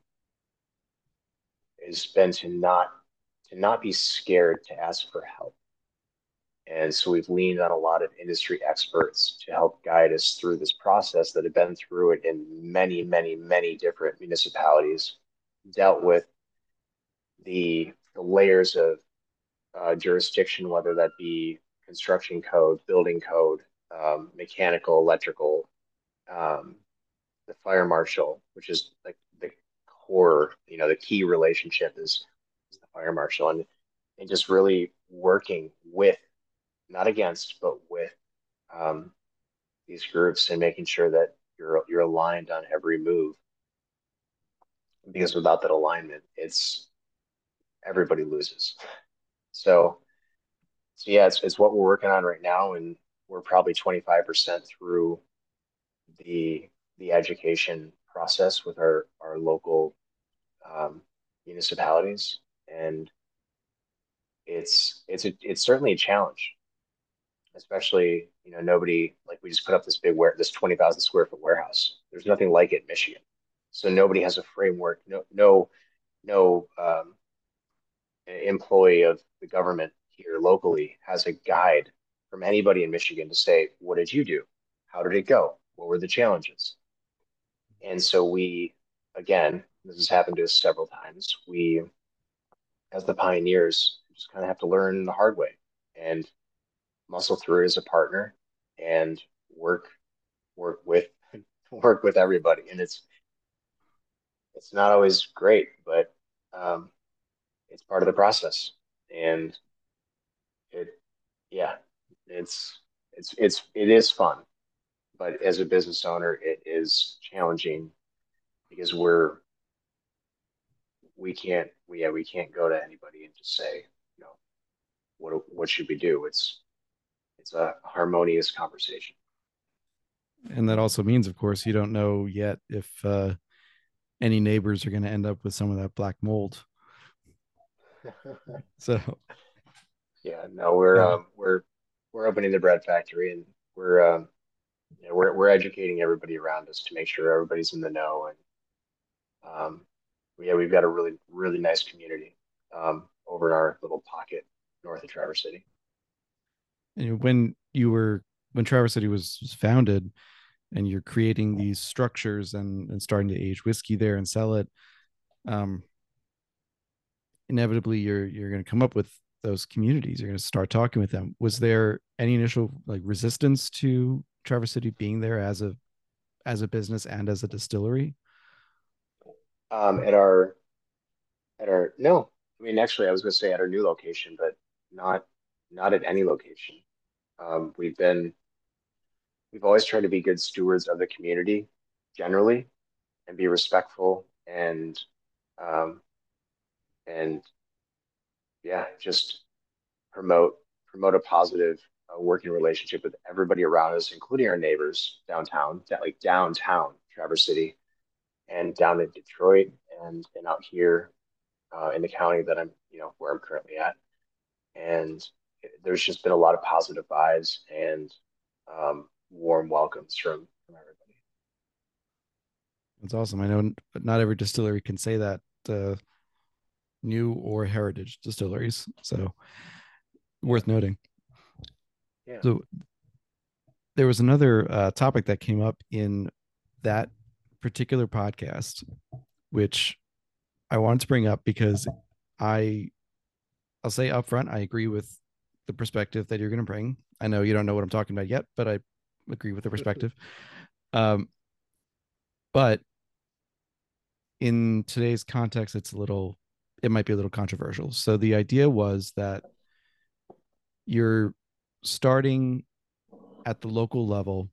has been to not to not be scared to ask for help. And so we've leaned on a lot of industry experts to help guide us through this process that have been through it in many, many, many different municipalities, dealt with the, the layers of uh, jurisdiction, whether that be construction code, building code, um, mechanical, electrical, um, the fire marshal, which is like the core, you know, the key relationship is, is the fire marshal, and and just really working with not against, but with um, these groups and making sure that you're you're aligned on every move. Because without that alignment, it's everybody loses. So, so yeah, it's, it's what we're working on right now, and we're probably 25% through the the education process with our our local um, municipalities, and it's it's a, it's certainly a challenge especially you know nobody like we just put up this big where this 20,000 square foot warehouse. There's nothing like it in Michigan. So nobody has a framework. No no no um, employee of the government here locally has a guide from anybody in Michigan to say, what did you do? How did it go? What were the challenges? And so we, again, this has happened to us several times. We, as the pioneers, just kind of have to learn the hard way. And muscle through as a partner and work work with work with everybody and it's it's not always great but um, it's part of the process and it yeah it's it's it's it is fun but as a business owner it is challenging because we're we can't we yeah we can't go to anybody and just say you know what what should we do it's it's a harmonious conversation. And that also means, of course, you don't know yet if uh, any neighbors are going to end up with some of that black mold. so, yeah, no, we're yeah. um, we're we're opening the bread factory, and we're um, you know, we're we're educating everybody around us to make sure everybody's in the know, and Um, yeah, we've got a really really nice community um, over in our little pocket north of Traverse City. And when you were when Traverse City was, founded, and you're creating these structures and and starting to age whiskey there and sell it, um, inevitably you're you're going to come up with those communities. You're going to start talking with them. Was there any initial like resistance to Traverse City being there as a as a business and as a distillery? Um, at our at our no, I mean actually I was going to say at our new location, but not not at any location. Um, we've been we've always tried to be good stewards of the community generally and be respectful and um, and yeah, just promote promote a positive uh, working relationship with everybody around us, including our neighbors downtown, like downtown Traverse City, and down in Detroit, and and out here uh, in the county that I'm, you know, where I'm currently at. And there's just been a lot of positive vibes and um, warm welcomes from from everybody. That's awesome. I know but not every distillery can say that. Uh, new or heritage distilleries. So worth noting. Yeah. So there was another uh, topic that came up in that particular podcast, which I wanted to bring up because I, I'll say upfront, I agree with the perspective that you're going to bring. I know you don't know what I'm talking about yet, but I agree with the perspective. Um, but in today's context, it's a little it might be a little controversial. So the idea was that you're starting at the local level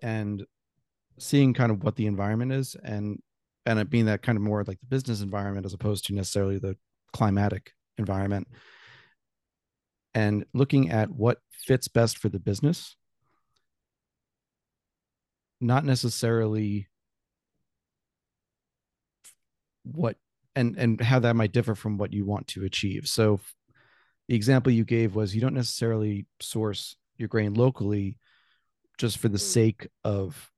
and seeing kind of what the environment is and and it being that kind of more like the business environment as opposed to necessarily the climatic environment. And looking at what fits best for the business. Not necessarily what and and how that might differ from what you want to achieve. So the example you gave was you don't necessarily source your grain locally just for the mm. sake of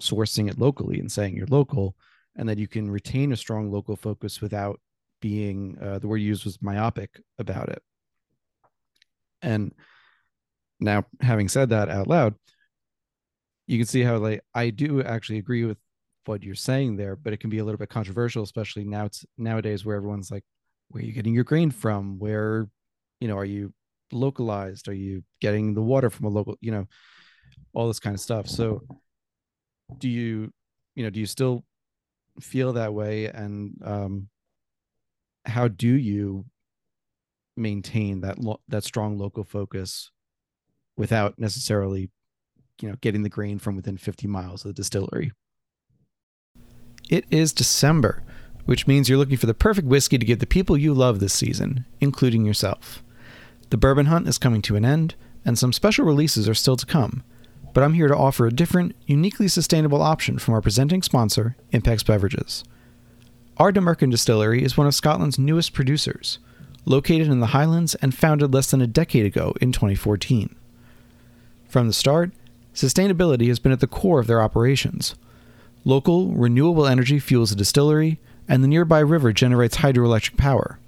sourcing it locally and saying you're local and that you can retain a strong local focus without being uh, the word you used was myopic about it and now having said that out loud you can see how like i do actually agree with what you're saying there, but it can be a little bit controversial, especially now it's nowadays where everyone's like, where are you getting your grain from? Where, you know, are you localized? Are you getting the water from a local, you know, all this kind of stuff. So do you, you know, do you still feel that way? And um, how do you maintain that lo- that strong local focus without necessarily, you know, getting the grain from within 50 miles of the distillery? It is December, which means you're looking for the perfect whiskey to give the people you love this season, including yourself. The bourbon hunt is coming to an end, and some special releases are still to come, but I'm here to offer a different, uniquely sustainable option from our presenting sponsor, Impex Beverages. Ardnamurchan Distillery is one of Scotland's newest producers, located in the Highlands and founded less than a decade ago in 2014. From the start, sustainability has been at the core of their operations, Local, renewable energy fuels the distillery, and the nearby river generates hydroelectric power.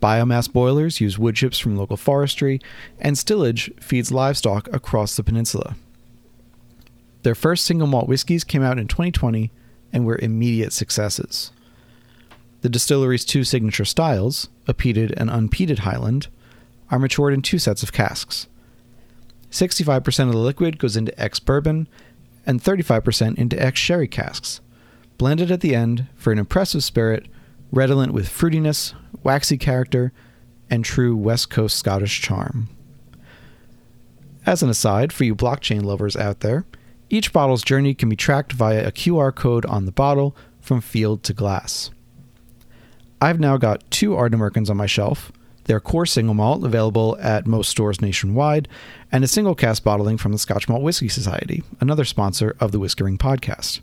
Biomass boilers use wood chips from local forestry, and stillage feeds livestock across the peninsula. Their first single malt whiskies came out in 2020 and were immediate successes. The distillery's two signature styles, a peated and unpeated Highland, are matured in two sets of casks. 65% of the liquid goes into ex bourbon, and 35% into ex sherry casks, blended at the end for an impressive spirit redolent with fruitiness, waxy character, and true West Coast Scottish charm. As an aside, for you blockchain lovers out there, each bottle's journey can be tracked via a QR code on the bottle from field to glass. I've now got two Ardnamurchans on my shelf, their core single malt available at most stores nationwide, and a single cask bottling from the Scotch Malt Whisky Society, another sponsor of the Whiskey Ring podcast.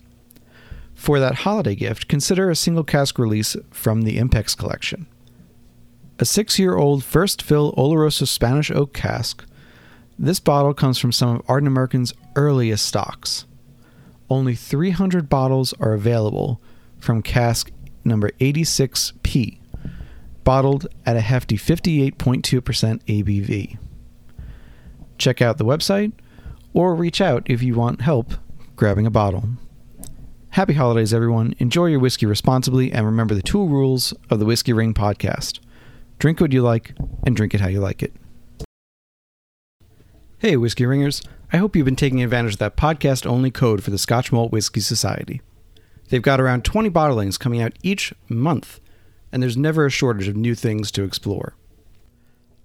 For that holiday gift, consider a single cask release from the Impex collection. A six year old first fill Oloroso Spanish oak cask, this bottle comes from some of Ardnamurchan's earliest stocks. Only 300 bottles are available, from cask number 86P, bottled at a hefty 58.2% ABV. Check out the website or reach out if you want help grabbing a bottle. Happy holidays, everyone. Enjoy your whiskey responsibly and remember the two rules of the Whiskey Ring podcast drink what you like and drink it how you like it. Hey, Whiskey Ringers. I hope you've been taking advantage of that podcast only code for the Scotch Malt Whisky Society. They've got around 20 bottlings coming out each month, and there's never a shortage of new things to explore.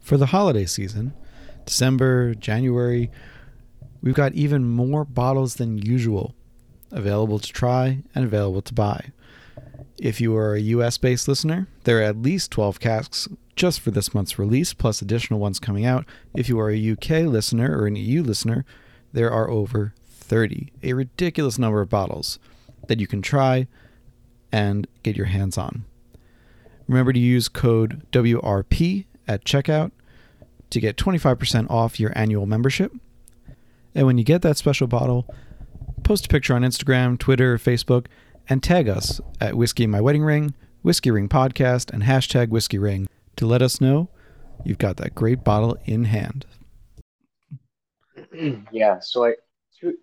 For the holiday season, December, January, we've got even more bottles than usual available to try and available to buy. If you are a US based listener, there are at least 12 casks just for this month's release, plus additional ones coming out. If you are a UK listener or an EU listener, there are over 30, a ridiculous number of bottles that you can try and get your hands on. Remember to use code WRP at checkout to get 25% off your annual membership. And when you get that special bottle, post a picture on Instagram, Twitter, Facebook, and tag us at Whiskey My Wedding Ring, Whiskey Ring Podcast, and hashtag Whiskey Ring to let us know you've got that great bottle in hand. yeah, so I to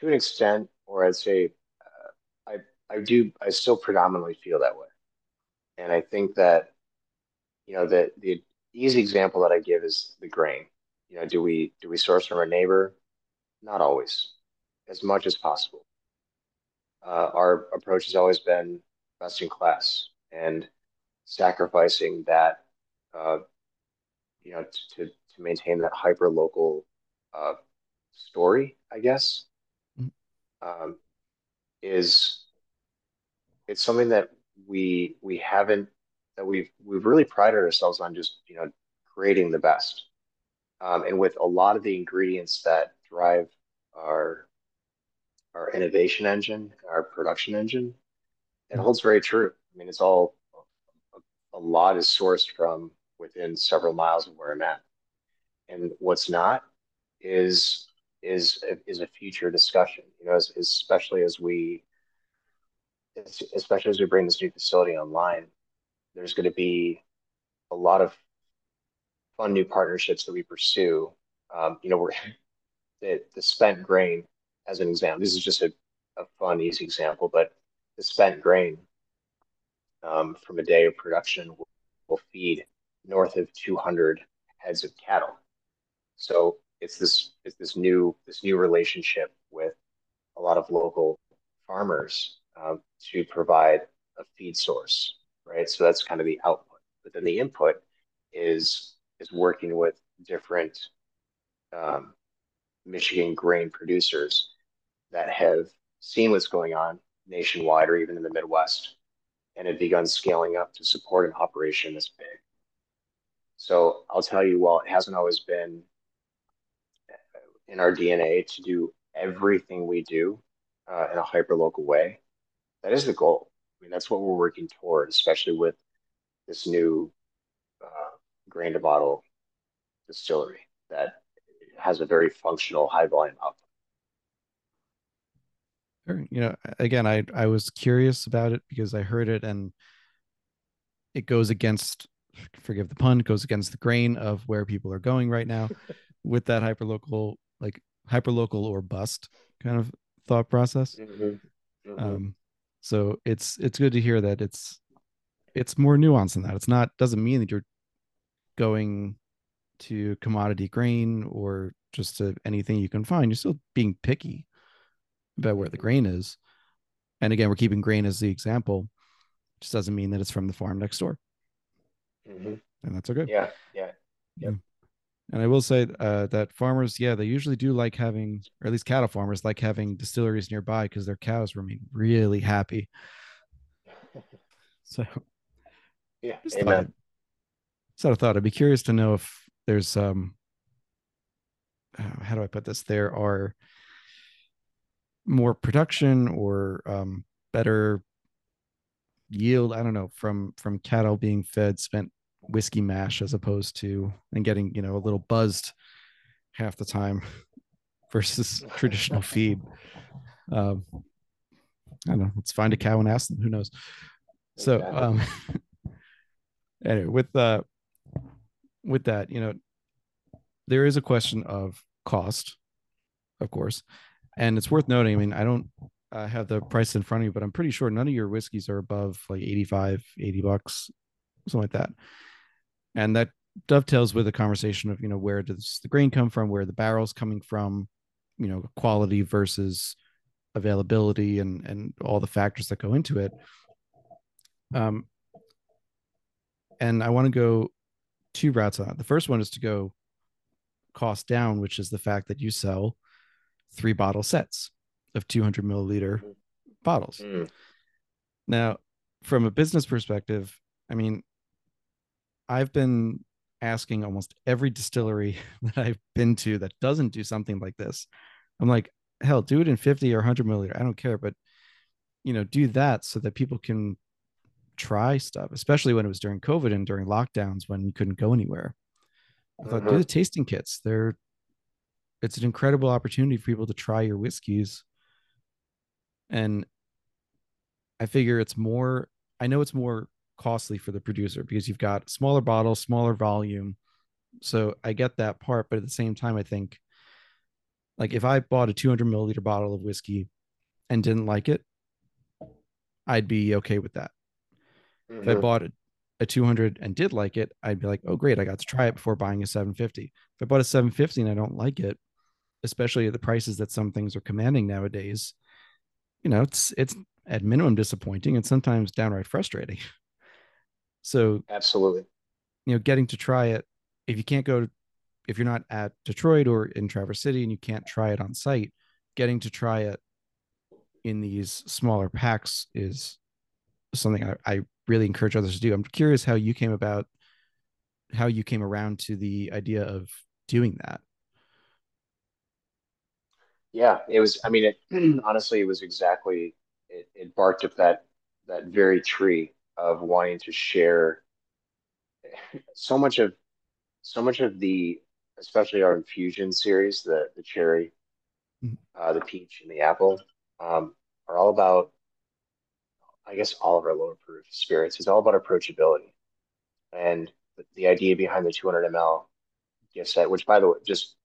to an extent, or I'd say, uh, I I do I still predominantly feel that way, and I think that you know that the easy example that I give is the grain. You know, do we do we source from our neighbor? Not always, as much as possible. Uh, our approach has always been best in class, and sacrificing that, uh, you know, to to maintain that hyper local uh, story, I guess, mm-hmm. um, is it's something that we we haven't that we've we've really prided ourselves on just you know creating the best, um, and with a lot of the ingredients that drive our our innovation engine, our production engine, it mm-hmm. holds very true. I mean, it's all a lot is sourced from within several miles of where I'm at. And what's not is is is a future discussion. You know, as, especially as we especially as we bring this new facility online, there's going to be a lot of fun new partnerships that we pursue. Um, you know, we're the, the spent grain as an example. This is just a, a fun, easy example, but the spent grain um, from a day of production will, will feed north of 200 heads of cattle. So it's this it's this new this new relationship with a lot of local farmers um, to provide a feed source, right? So that's kind of the output. But then the input is is working with different um, Michigan grain producers that have seen what's going on nationwide or even in the Midwest and had begun scaling up to support an operation this big. So I'll tell you, while it hasn't always been in our DNA to do everything we do uh, in a hyper local way, that is the goal. I mean, that's what we're working toward, especially with this new uh, grain to bottle distillery that has a very functional high volume output. You know, again, I I was curious about it because I heard it and it goes against forgive the pun, goes against the grain of where people are going right now with that hyperlocal like hyperlocal or bust kind of thought process. Mm-hmm. Mm-hmm. Um so it's it's good to hear that it's it's more nuanced than that. It's not doesn't mean that you're going to commodity grain or just to anything you can find. You're still being picky about where the grain is. And again, we're keeping grain as the example. Just doesn't mean that it's from the farm next door. Mm-hmm. And that's okay. Yeah. Yeah. Yeah. And I will say uh, that farmers, yeah, they usually do like having, or at least cattle farmers like having distilleries nearby because their cows remain really happy. So, yeah, amen. Thought, so I thought I'd be curious to know if there's um, uh, how do I put this? There are more production or um, better yield i don't know from from cattle being fed spent whiskey mash as opposed to and getting you know a little buzzed half the time versus traditional feed um, I don't know. Let's find a cow and ask them. Who knows? So, um, anyway, with uh, with that, you know, there is a question of cost, of course, and it's worth noting. I mean, I don't uh, have the price in front of me, but I'm pretty sure none of your whiskeys are above like 85, 80 bucks, something like that. And that dovetails with the conversation of, you know, where does the grain come from, where the barrel's coming from, you know, quality versus availability and and all the factors that go into it. Um, and I want to go two routes on that. The first one is to go cost down, which is the fact that you sell three bottle sets of 200 milliliter Mhm. bottles. Mm. Now, from a business perspective, I mean, I've been asking almost every distillery that I've been to that doesn't do something like this. I'm like, hell, do it in 50 or 100 milliliter. I don't care, but you know, do that so that people can try stuff, especially when it was during COVID and during lockdowns when you couldn't go anywhere. I thought, do Mhm. the tasting kits. They're it's an incredible opportunity for people to try your whiskeys. And I figure it's more, I know it's more costly for the producer because you've got smaller bottles, smaller volume. So I get that part. But at the same time, I think like if I bought a 200 milliliter bottle of whiskey and didn't like it, I'd be okay with that. If I Mhm. bought a, a 200 and did like it, I'd be like, oh, great, I got to try it before buying a 750. If I bought a 750 and I don't like it, especially at the prices that some things are commanding nowadays, you know, it's it's at minimum disappointing and sometimes downright frustrating. So, Absolutely. you know, getting to try it, if you can't go, to, if you're not at Detroit or in Traverse City and you can't try it on site, getting to try it in these smaller packs is something I, I really encourage others to do. I'm curious how you came about, how you came around to the idea of doing that. Yeah, it was, I mean, it honestly, it was exactly, it, it barked up that that very tree of wanting to share so much of so much of the, especially our infusion series, the the cherry, Mhm. uh, the peach, and the apple, um, are all about, I guess, all of our lower proof spirits. is all about approachability, and the, the idea behind the 200 ml gift set, which by the way, just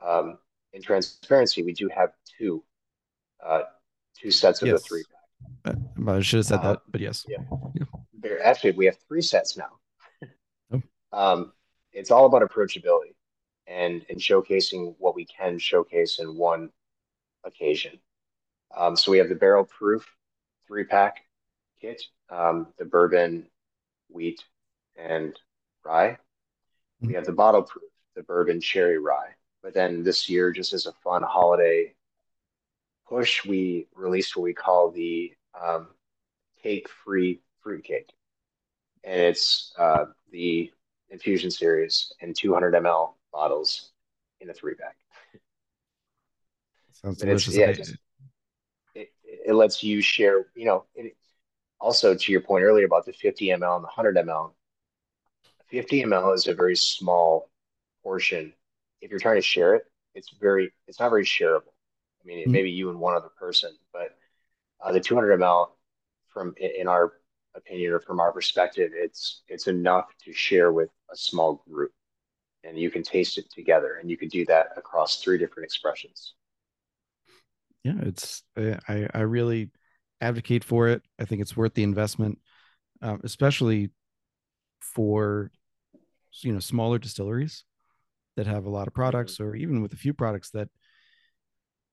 um, in transparency, we do have two uh, two sets of the three Uh, I should have said Uh, that, but yes. yeah. there actually we have three sets now. Oh. Um, it's all about approachability and and showcasing what we can showcase in one occasion. Um, so we have the barrel proof three pack kit, um, the bourbon, wheat, and rye. We have the bottle proof, the bourbon cherry rye. But then this year, just as a fun holiday push, we released what we call the um, cake free fruitcake. And it's uh, the infusion series in 200 ml bottles in a three pack. Sounds But delicious. yeah, just- It, it lets you share, you know, it, also to your point earlier about the 50 ml and the 100 ml. 50 ml is a very small portion. If you're trying to share it, it's very, it's not very shareable. I mean, Mhm. maybe you and one other person, but uh, the 200 ml, from in our opinion or from our perspective, it's it's enough to share with a small group, and you can taste it together, and you can do that across three different expressions. yeah, it's I I really advocate for it. I think it's worth the investment, um, especially for you know smaller distilleries that have a lot of products, or even with a few products that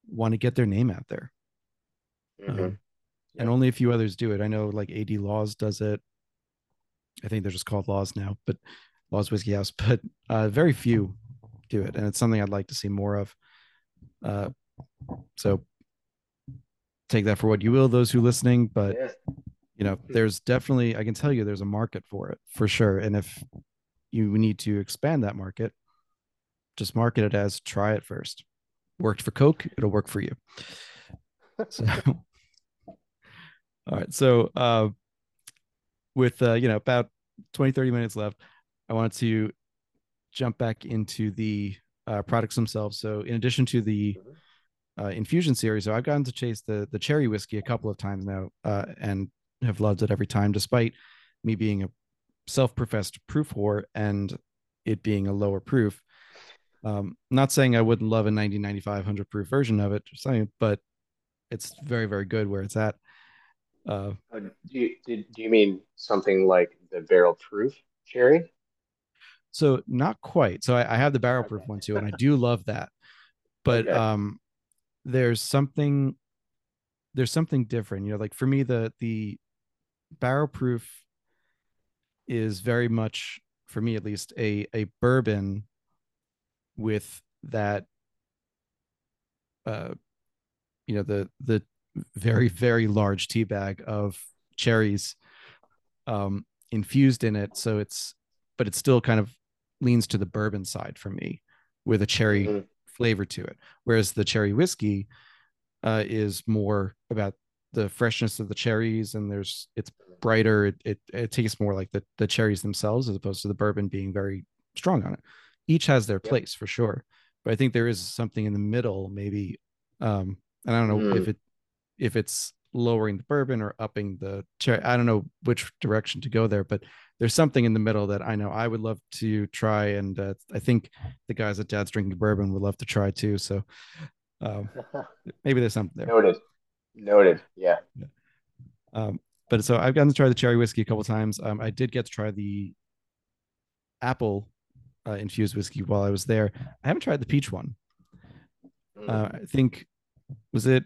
want to get their name out there. Mhm. Um, and only a few others do it. I know like AD Laws does it. I think they're just called Laws now, but Laws Whiskey House, but uh, very few do it, and it's something I'd like to see more of. Uh, so take that for what you will, those who listening, but Yeah. you know, there's definitely I can tell you there's a market for it for sure, and if you need to expand that market, just market it as try it first. Worked for Coke, it'll work for you. So, all right. So, uh, with, uh, you know, about 20, 30 minutes left, I wanted to jump back into the uh, products themselves. So, in addition to the Mhm. uh, infusion series. So I've gotten to chase the the cherry whiskey a couple of times now, uh, and have loved it every time, despite me being a self-professed proof whore and it being a lower proof. Um, not saying I wouldn't love a 1995 100 proof version of it, just saying, but it's very very good where it's at. Uh, uh, do you do, do you mean something like the barrel proof cherry? So not quite. So I, I have the barrel proof one too, and I do love that. But okay. um, there's something there's something different. You know, like for me, the the barrel proof is very much for me at least a a bourbon with that uh you know the the very very large tea bag of cherries um infused in it. So it's but it still kind of leans to the bourbon side for me with a cherry mm-hmm. flavor to it. Whereas the cherry whiskey uh, is more about the freshness of the cherries and there's it's brighter. It, it, it tastes more like the, the cherries themselves as opposed to the bourbon being very strong on it each has their place for sure but i think there is something in the middle maybe um and i don't know mm. if it if it's lowering the bourbon or upping the cherry i don't know which direction to go there but there's something in the middle that i know i would love to try and uh, i think the guys at dad's drinking bourbon would love to try too so um, maybe there's something there noted noted yeah, yeah. Um, but so I've gotten to try the cherry whiskey a couple times. Um, I did get to try the apple uh, infused whiskey while I was there. I haven't tried the peach one. Mm. Uh, I think was it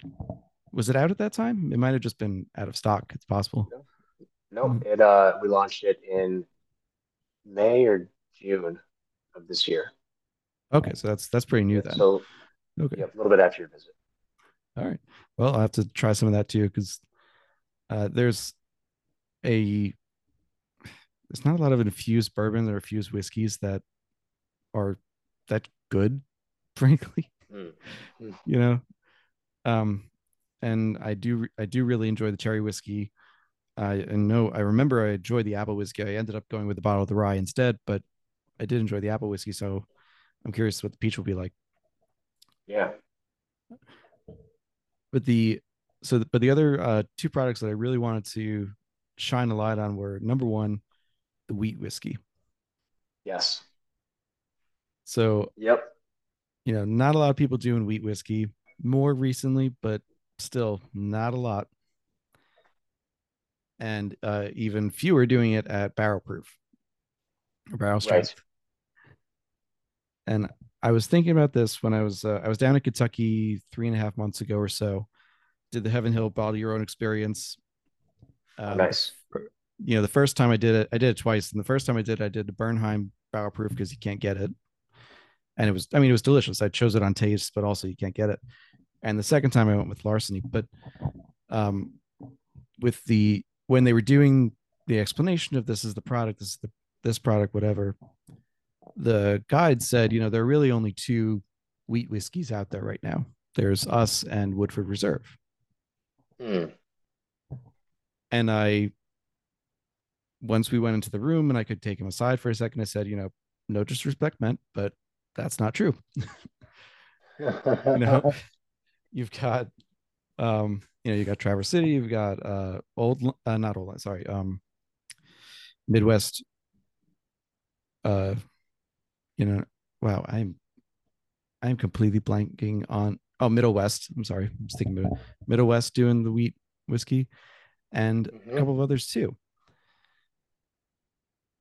was it out at that time? It might have just been out of stock. It's possible. No, no mm. it uh we launched it in May or June of this year. Okay, so that's that's pretty new then. So okay, yeah, a little bit after your visit. All right. Well, I'll have to try some of that too because uh, there's a there's not a lot of infused bourbon or infused whiskeys that are that good, frankly. Mm-hmm. You know, um, and I do I do really enjoy the cherry whiskey. I and no, I remember I enjoyed the apple whiskey. I ended up going with the bottle of the rye instead, but I did enjoy the apple whiskey. So I'm curious what the peach will be like. Yeah. But the so but the other uh, two products that I really wanted to shine a light on were number one, the wheat whiskey. Yes. So yep. You know, not a lot of people doing wheat whiskey more recently, but still not a lot. And uh, even fewer doing it at barrel proof or barrel strength. Right. And I was thinking about this when I was uh, I was down in Kentucky three and a half months ago or so, did the Heaven Hill bottle your own experience. Um, nice. You know, the first time I did it, I did it twice. And the first time I did, it, I did the Bernheim barrel proof because you can't get it. And it was, I mean, it was delicious. I chose it on taste, but also you can't get it. And the second time I went with Larceny, but um, with the when they were doing the explanation of this is the product, this is the this product, whatever, the guide said, you know, there are really only two wheat whiskeys out there right now. There's us and Woodford Reserve. Mm. And I, once we went into the room and I could take him aside for a second, I said, you know, no disrespect meant, but that's not true. you know, you've got, um, you know, you got Traverse City, you've got uh, old, uh, not old, sorry, um, Midwest. Uh, you know, wow, I'm, I'm completely blanking on oh Middle West. I'm sorry, I'm thinking about Middle West doing the wheat whiskey, and mm-hmm. a couple of others too.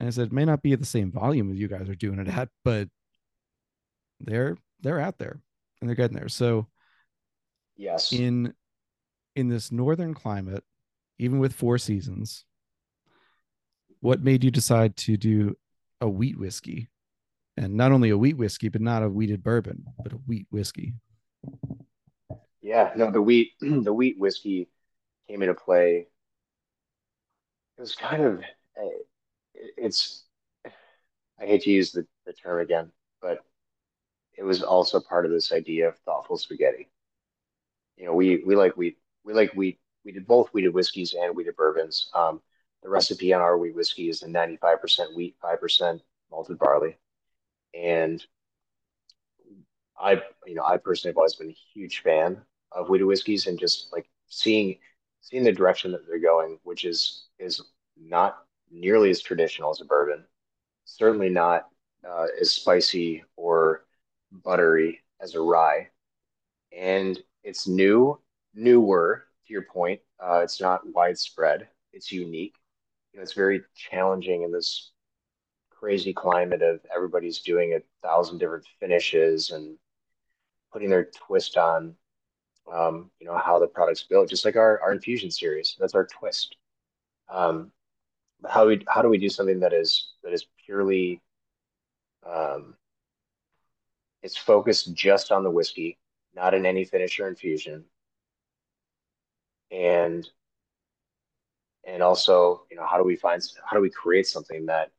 And I said, it may not be at the same volume as you guys are doing it at, but they're they're out there and they're getting there. So yes, in in this northern climate, even with four seasons, what made you decide to do a wheat whiskey? And not only a wheat whiskey, but not a wheated bourbon, but a wheat whiskey. Yeah, no, the wheat the wheat whiskey came into play. It was kind of eh, it's I hate to use the, the term again, it was also part of this idea of thoughtful spaghetti. You know, we we like wheat we like wheat we did both wheated whiskeys and wheated bourbons. Um, the recipe on our wheat whiskey is the 95% wheat, 5% malted barley. And I, you know, I personally have always been a huge fan of wheated whiskeys and just like seeing seeing the direction that they're going, which is is not nearly as traditional as a bourbon, certainly not uh, as spicy or buttery as a rye, and it's new, newer to your point. Uh, it's not widespread. It's unique. You know, it's very challenging in this crazy climate of everybody's doing a thousand different finishes and putting their twist on um, you know how the product's built just like our, our infusion series that's our twist um, how do we how do we do something that is that is purely um, it's focused just on the whiskey not in any finish or infusion and and also you know how do we find how do we create something that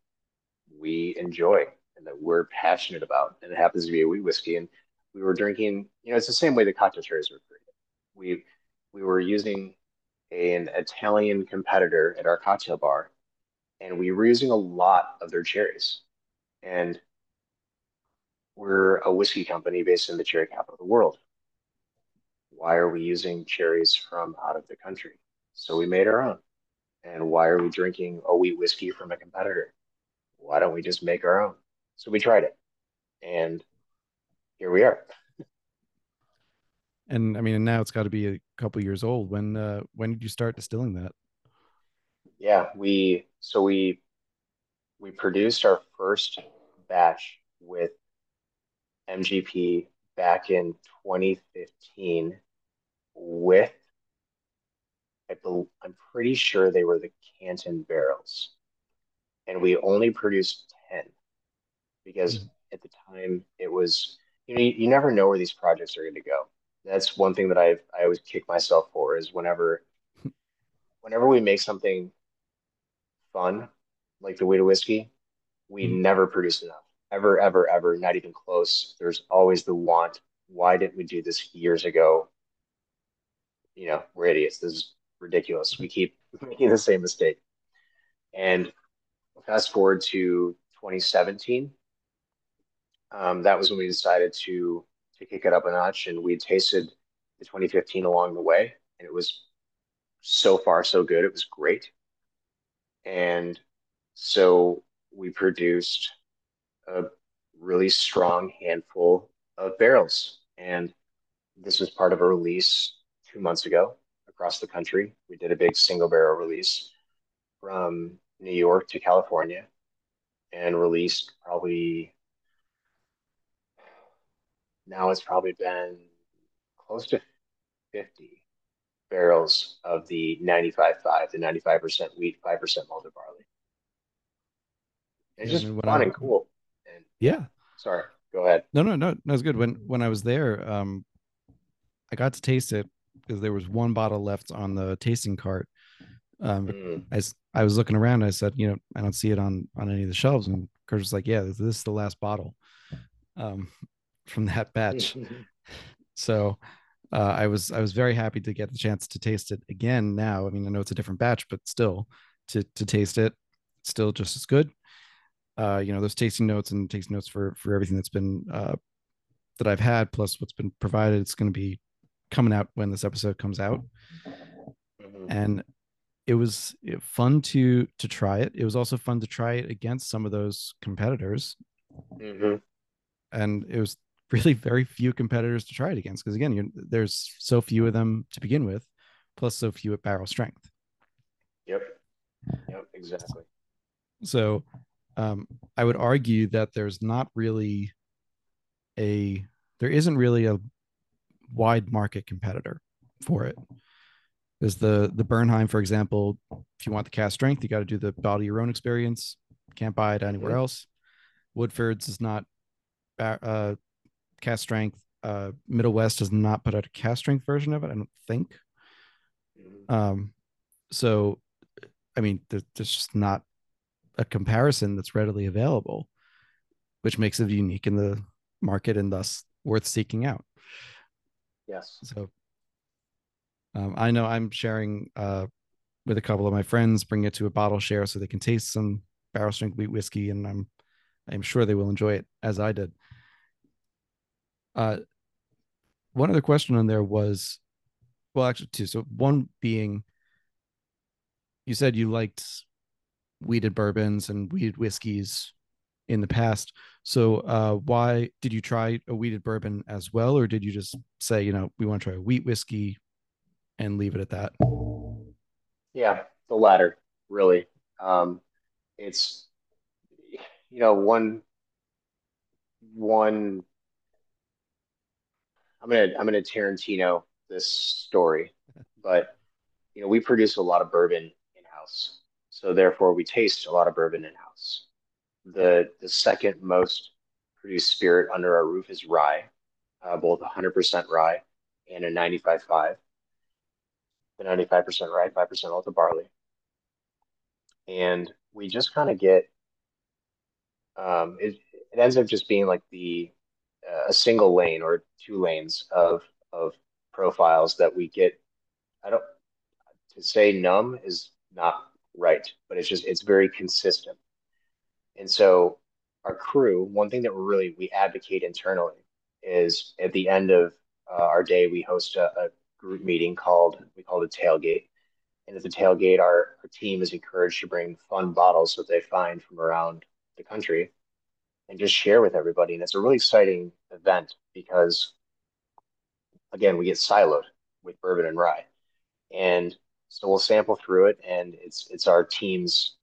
we enjoy and that we're passionate about. And it happens to be a wheat whiskey. And we were drinking, you know, it's the same way the cocktail cherries were created. We we were using an Italian competitor at our cocktail bar, and we were using a lot of their cherries. And we're a whiskey company based in the cherry capital of the world. Why are we using cherries from out of the country? So we made our own. And why are we drinking a wheat whiskey from a competitor? why don't we just make our own? So we tried it, and here we are. And I mean, and now it's got to be a couple years old. When uh, when did you start distilling that? Yeah, we so we we produced our first batch with MGP back in 2015 with I believe, I'm pretty sure they were the Canton barrels and we only produced 10 because mm-hmm. at the time it was you know you, you never know where these projects are going to go that's one thing that i've i always kick myself for is whenever whenever we make something fun like the wheat whiskey we mm-hmm. never produce enough ever ever ever not even close. There's always the want. Why didn't we do this years ago? You know we're idiots. This is ridiculous. We keep making the same mistake. And fast forward to 2017. Um, that was when we decided to to kick it up a notch, and we tasted the 2015 along the way, and it was so far so good. It was great, and so we produced a really strong handful of barrels, and this was part of a release two months ago across the country. We did a big single barrel release from New York to California and released probably now it's probably been close to 50 barrels of the 95.5, the 95% wheat, 5% malted barley. It's just fun I, and cool. Yeah. Sorry, go ahead. No, no, no, no, it's good. When when I was there, um, I got to taste it because there was one bottle left on the tasting cart, um, mm. I, I was looking around. I said, you know, I don't see it on on any of the shelves. And Kurt was like, yeah, this, this is the last bottle um, from that batch. so uh, I was I was very happy to get the chance to taste it again. Now, I mean, I know it's a different batch, but still, to to taste it, still just as good. Uh, you know, those tasting notes and tasting notes for for everything that's been uh, that I've had, plus what's been provided. It's going to be coming out when this episode comes out. Mm-hmm. And it was fun to to try it. It was also fun to try it against some of those competitors, mm-hmm. and it was really very few competitors to try it against because again, there's so few of them to begin with, plus so few at barrel strength. Yep. Yep. Exactly. So, um, I would argue that there's not really a there isn't really a wide market competitor for it. Is the the Bernheim, for example, if you want the cask strength, you got to do the bottle your own experience. Can't buy it anywhere else. Woodford's is not uh, cask strength. Uh, Middle West does not put out a cask strength version of it. I don't think. Mm-hmm. Um, so, I mean, there's just not a comparison that's readily available, which makes it unique in the market and thus worth seeking out. Yes. So um, I know I'm sharing uh, with a couple of my friends, bring it to a bottle share so they can taste some barrel strength wheat whiskey, and I'm I'm sure they will enjoy it as I did. Uh, one other question on there was, well, actually two. So one being, you said you liked wheated bourbons and wheated whiskeys in the past. So uh, why did you try a wheated bourbon as well, or did you just say, you know, we want to try a wheat whiskey and leave it at that? Yeah, the latter, really. Um, it's you know one one. I'm gonna I'm gonna Tarantino this story, but you know we produce a lot of bourbon in house, so therefore we taste a lot of bourbon in house. The the second most produced spirit under our roof is rye, uh, both 100% rye and a 95.5. The 95% rye, 5% malted barley, and we just kind of get um, it, it ends up just being like the uh, a single lane or two lanes of of profiles that we get. I don't to say numb is not right, but it's just it's very consistent. And so our crew, one thing that we're really we advocate internally is at the end of uh, our day we host a, a group meeting called we call it a tailgate. And at the tailgate, our, our team is encouraged to bring fun bottles that they find from around the country and just share with everybody. And it's a really exciting event because, again, we get siloed with bourbon and rye, and so we'll sample through it, and it's it's our team's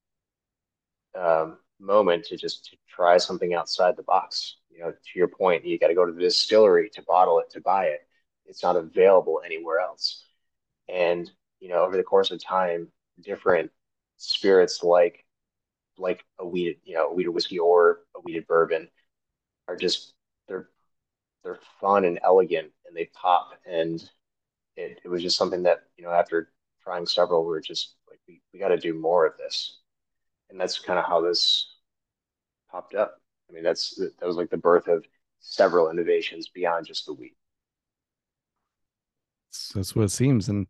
um, moment to just to try something outside the box. You know, to your point, you got to go to the distillery to bottle it to buy it. It's not available anywhere else, and you know, over the course of time, different spirits like like a wheated, you know, a wheated whiskey or a wheated bourbon are just they're they're fun and elegant and they pop and it, it was just something that you know after trying several. We are just like we, we got to do more of this. And that's kind of how this popped up. I mean that's that was like the birth of several innovations beyond just the wheat. That's what it seems. And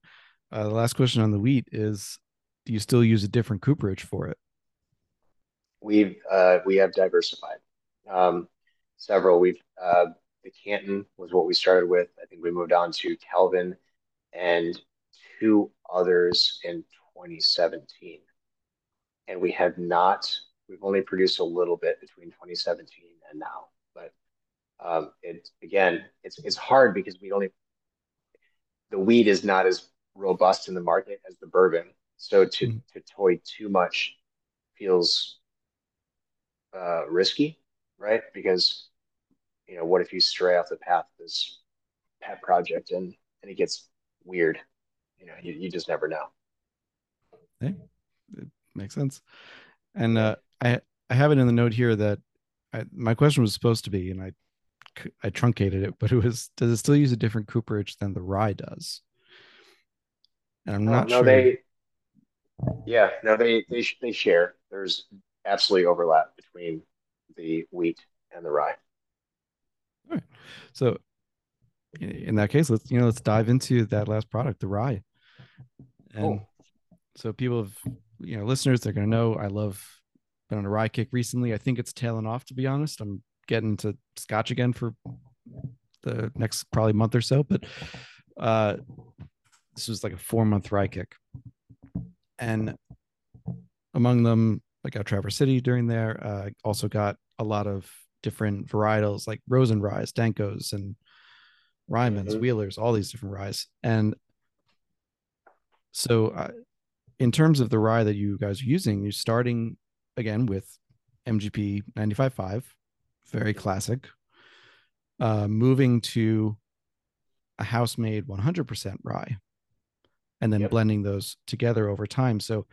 uh, the last question on the wheat is do you still use a different cooperage for it? We've uh, we have diversified. Um, several. We've uh, the Canton was what we started with. I think we moved on to Kelvin. And two others in 2017, and we have not. We've only produced a little bit between 2017 and now, but um, it again, it's it's hard because we only the weed is not as robust in the market as the bourbon. So to mm. to toy too much feels uh, risky, right? Because you know, what if you stray off the path of this pet project and and it gets weird? You know, you, you just never know. Hey, it makes sense. And uh, I I have it in the note here that I, my question was supposed to be, and I I truncated it, but it was does it still use a different cooperage than the rye does? And I'm oh, not no, sure. They, yeah, no, they they they share. There's absolutely overlap between the wheat and the rye. All right. So in that case, let's you know let's dive into that last product, the rye. And so people have you know listeners, they're gonna know I love been on a rye kick recently. I think it's tailing off to be honest. I'm getting to scotch again for the next probably month or so, but uh this was like a four month rye kick. And among them I got Traverse City during there. Uh, also got a lot of different varietals like Rosen Rye, Dankos, and Ryman's, mm-hmm. Wheelers, all these different ryes. And so, uh, in terms of the rye that you guys are using, you're starting again with MGP 95.5, very classic, uh, moving to a house made 100% rye, and then yep. blending those together over time. So,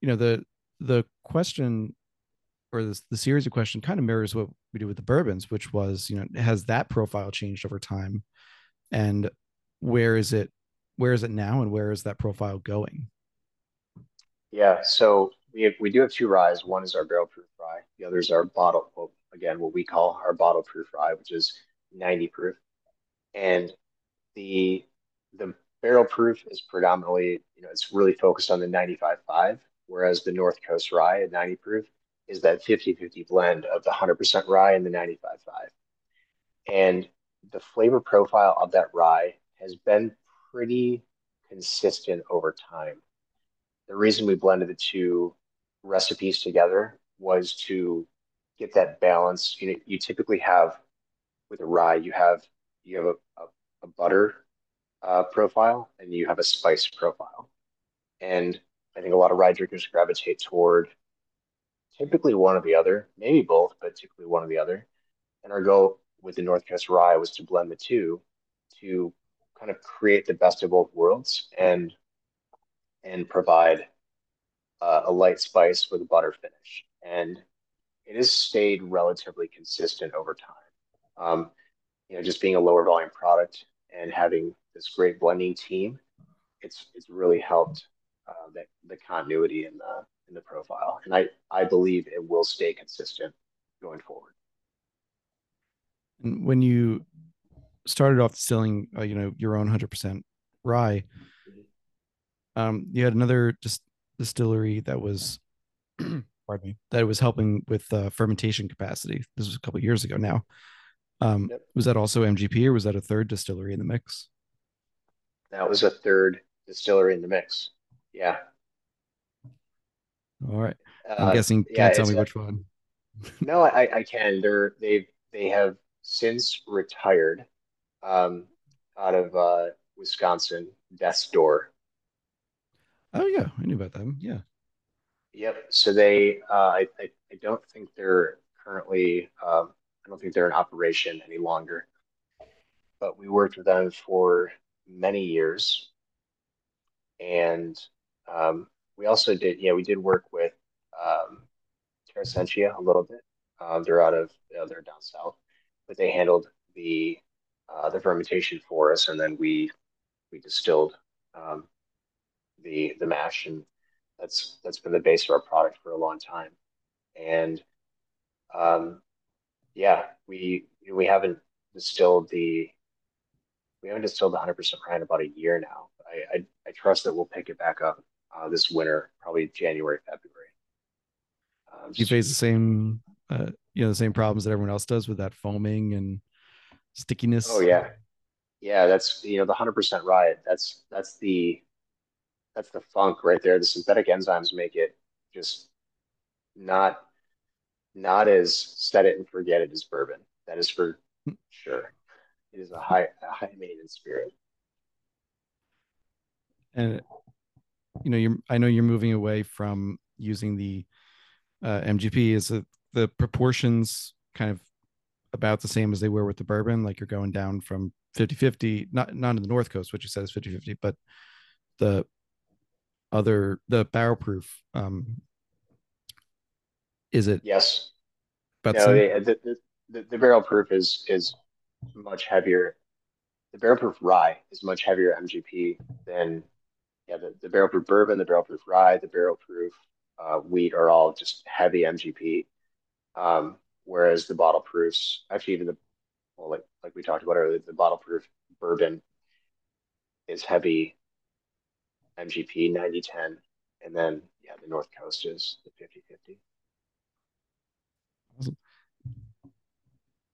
you know, the the question or the, the series of question kind of mirrors what we did with the bourbons, which was, you know, has that profile changed over time? And where is it, where is it now and where is that profile going? Yeah. So we have, we do have two ryes. One is our barrel proof rye. The other is our bottle, well, again, what we call our bottle proof rye, which is 90 proof. And the, the barrel proof is predominantly, you know, it's really focused on the 95.5 whereas the North Coast rye at 90 proof is that 50 50 blend of the 100% rye and the 95.5. And the flavor profile of that rye has been pretty consistent over time. The reason we blended the two recipes together was to get that balance. You know, you typically have with a rye, you have you have a, a, a butter uh, profile and you have a spice profile. And I think a lot of rye drinkers gravitate toward typically one or the other, maybe both, but typically one or the other. And our goal with the North Coast Rye was to blend the two to kind of create the best of both worlds and and provide uh, a light spice with a butter finish. And it has stayed relatively consistent over time. Um, you know, just being a lower volume product and having this great blending team, it's it's really helped uh, the, the continuity in the in the profile, and I I believe it will stay consistent going forward. And when you started off distilling, uh, you know, your own hundred percent rye, um, you had another dis- distillery that was, pardon me, that was helping with uh, fermentation capacity. This was a couple years ago now. Um, yep. Was that also MGP, or was that a third distillery in the mix? That was a third distillery in the mix. Yeah. All right. I'm uh, guessing can't yeah, tell me which one. no, I, I can. They're they they have since retired um, out of uh, Wisconsin, Death's Door. Oh yeah, I knew about them. Yeah. Yep. So they, uh, I, I, I don't think they're currently, um, I don't think they're in operation any longer. But we worked with them for many years, and um, we also did, yeah, we did work with um, Terressentia a little bit. Um, they're out of, you know, they're down south, but they handled the uh, the fermentation for us, and then we we distilled um, the the mash, and that's that's been the base of our product for a long time. And um, yeah, we we haven't distilled the we haven't distilled 100% rye in about a year now. I, I, I trust that we'll pick it back up uh, this winter, probably January, February. Um, you face the same, uh, you know, the same problems that everyone else does with that foaming and stickiness. Oh yeah, yeah. That's you know the hundred percent riot. That's that's the that's the funk right there. The synthetic enzymes make it just not not as set it and forget it as bourbon. That is for sure. It is a high a high maintenance spirit. And you know, you're I know you're moving away from using the uh, MGP. Is it the proportions kind of about the same as they were with the bourbon? Like you're going down from 50-50, not not in the North Coast, which you said is 50-50, but the other the barrel proof um is it yes but no, the, the, the, the, barrel proof is is much heavier the barrel proof rye is much heavier mgp than yeah, the, the barrel proof bourbon, the barrel proof rye, the barrel proof uh, wheat are all just heavy MGP. Um, whereas the bottle proofs, actually, even the well, like like we talked about earlier, the bottle proof bourbon is heavy MGP 90 10. And then, yeah, the North Coast is the 50 50. Awesome.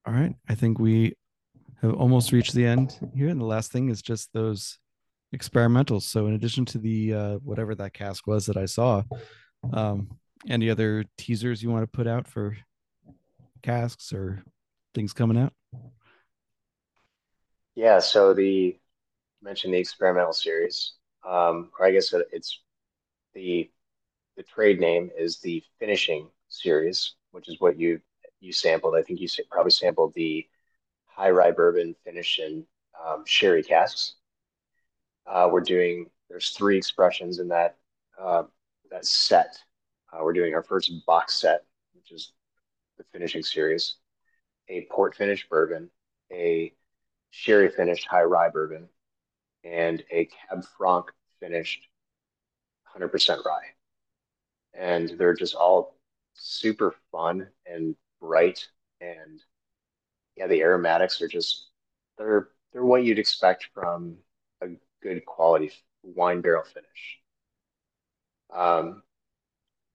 All right. I think we have almost reached the end here. And the last thing is just those experimentals. So in addition to the uh, whatever that cask was that I saw, um, any other teasers you want to put out for casks or things coming out? Yeah, so the mentioned the experimental series, um, or I guess it's the the trade name is the finishing series, which is what you you sampled. I think you probably sampled the high rye bourbon finish in um, sherry casks. Uh, we're doing there's three expressions in that uh, that set. Uh, we're doing our first box set, which is the finishing series, a port finished bourbon, a sherry finished high rye bourbon, and a cab franc finished 100% rye. And they're just all super fun and bright and yeah, the aromatics are just they're they're what you'd expect from a good quality wine barrel finish. Um,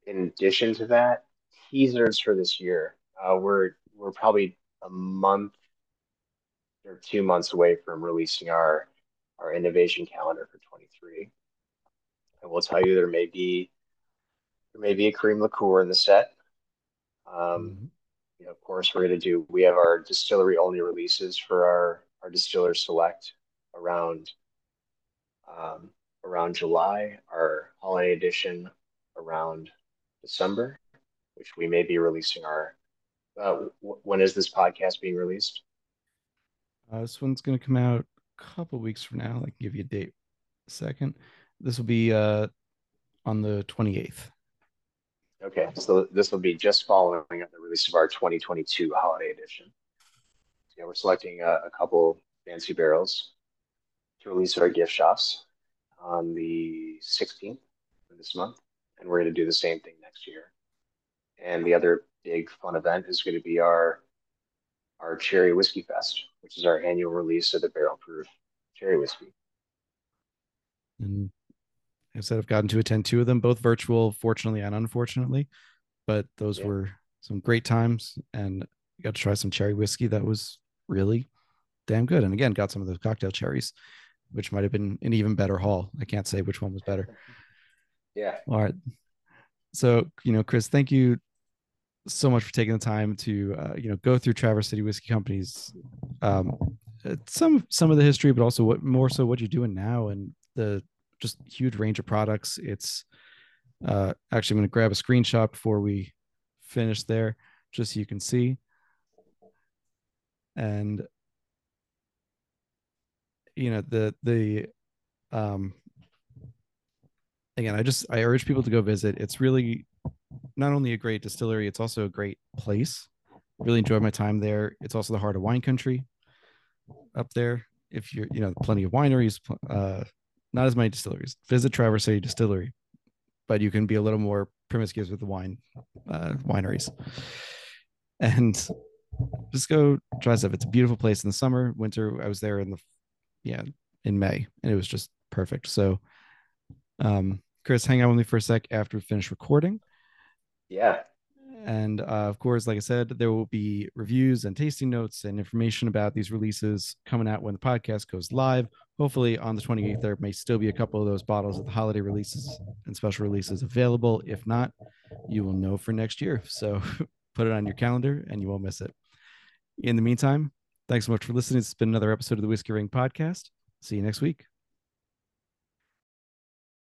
in addition to that, teasers for this year, uh, we're we're probably a month, they're two months away from releasing our our innovation calendar for 23. I will tell you there may be there may be a cream liqueur in the set. Um, mm-hmm. you know, of course, we're going to do. We have our distillery only releases for our our distiller select around um, around July. Our holiday edition around December, which we may be releasing our. Uh, w- when is this podcast being released? Uh, this one's going to come out a couple weeks from now. I can give you a date. A second. This will be uh, on the 28th. Okay, so this will be just following the release of our 2022 holiday edition. Yeah, we're selecting a, a couple fancy barrels to release at our gift shops on the 16th of this month, and we're going to do the same thing next year. And the other big fun event is going to be our our Cherry Whiskey Fest, which is our annual release of the barrel proof cherry whiskey. And I said I've gotten to attend two of them, both virtual, fortunately and unfortunately. But those yeah. were some great times and got to try some cherry whiskey that was really damn good. And again, got some of those cocktail cherries, which might have been an even better haul. I can't say which one was better. Yeah. All right. So, you know, Chris, thank you so much for taking the time to, uh, you know, go through Traverse City Whiskey Company's um, some some of the history, but also what more so what you're doing now and the just huge range of products. It's uh, actually I'm going to grab a screenshot before we finish there, just so you can see. And you know the the um again i just i urge people to go visit it's really not only a great distillery it's also a great place really enjoyed my time there it's also the heart of wine country up there if you're you know plenty of wineries uh not as many distilleries. Visit Traverse City Distillery, but you can be a little more promiscuous with the wine uh, wineries, and just go try stuff. It's a beautiful place in the summer. Winter, I was there in the yeah in May, and it was just perfect. So, um, Chris, hang out with me for a sec after we finish recording. Yeah, and uh, of course, like I said, there will be reviews and tasting notes and information about these releases coming out when the podcast goes live. Hopefully, on the 28th, there may still be a couple of those bottles of the holiday releases and special releases available. If not, you will know for next year. So put it on your calendar and you won't miss it. In the meantime, thanks so much for listening. It's been another episode of the Whiskey Ring podcast. See you next week.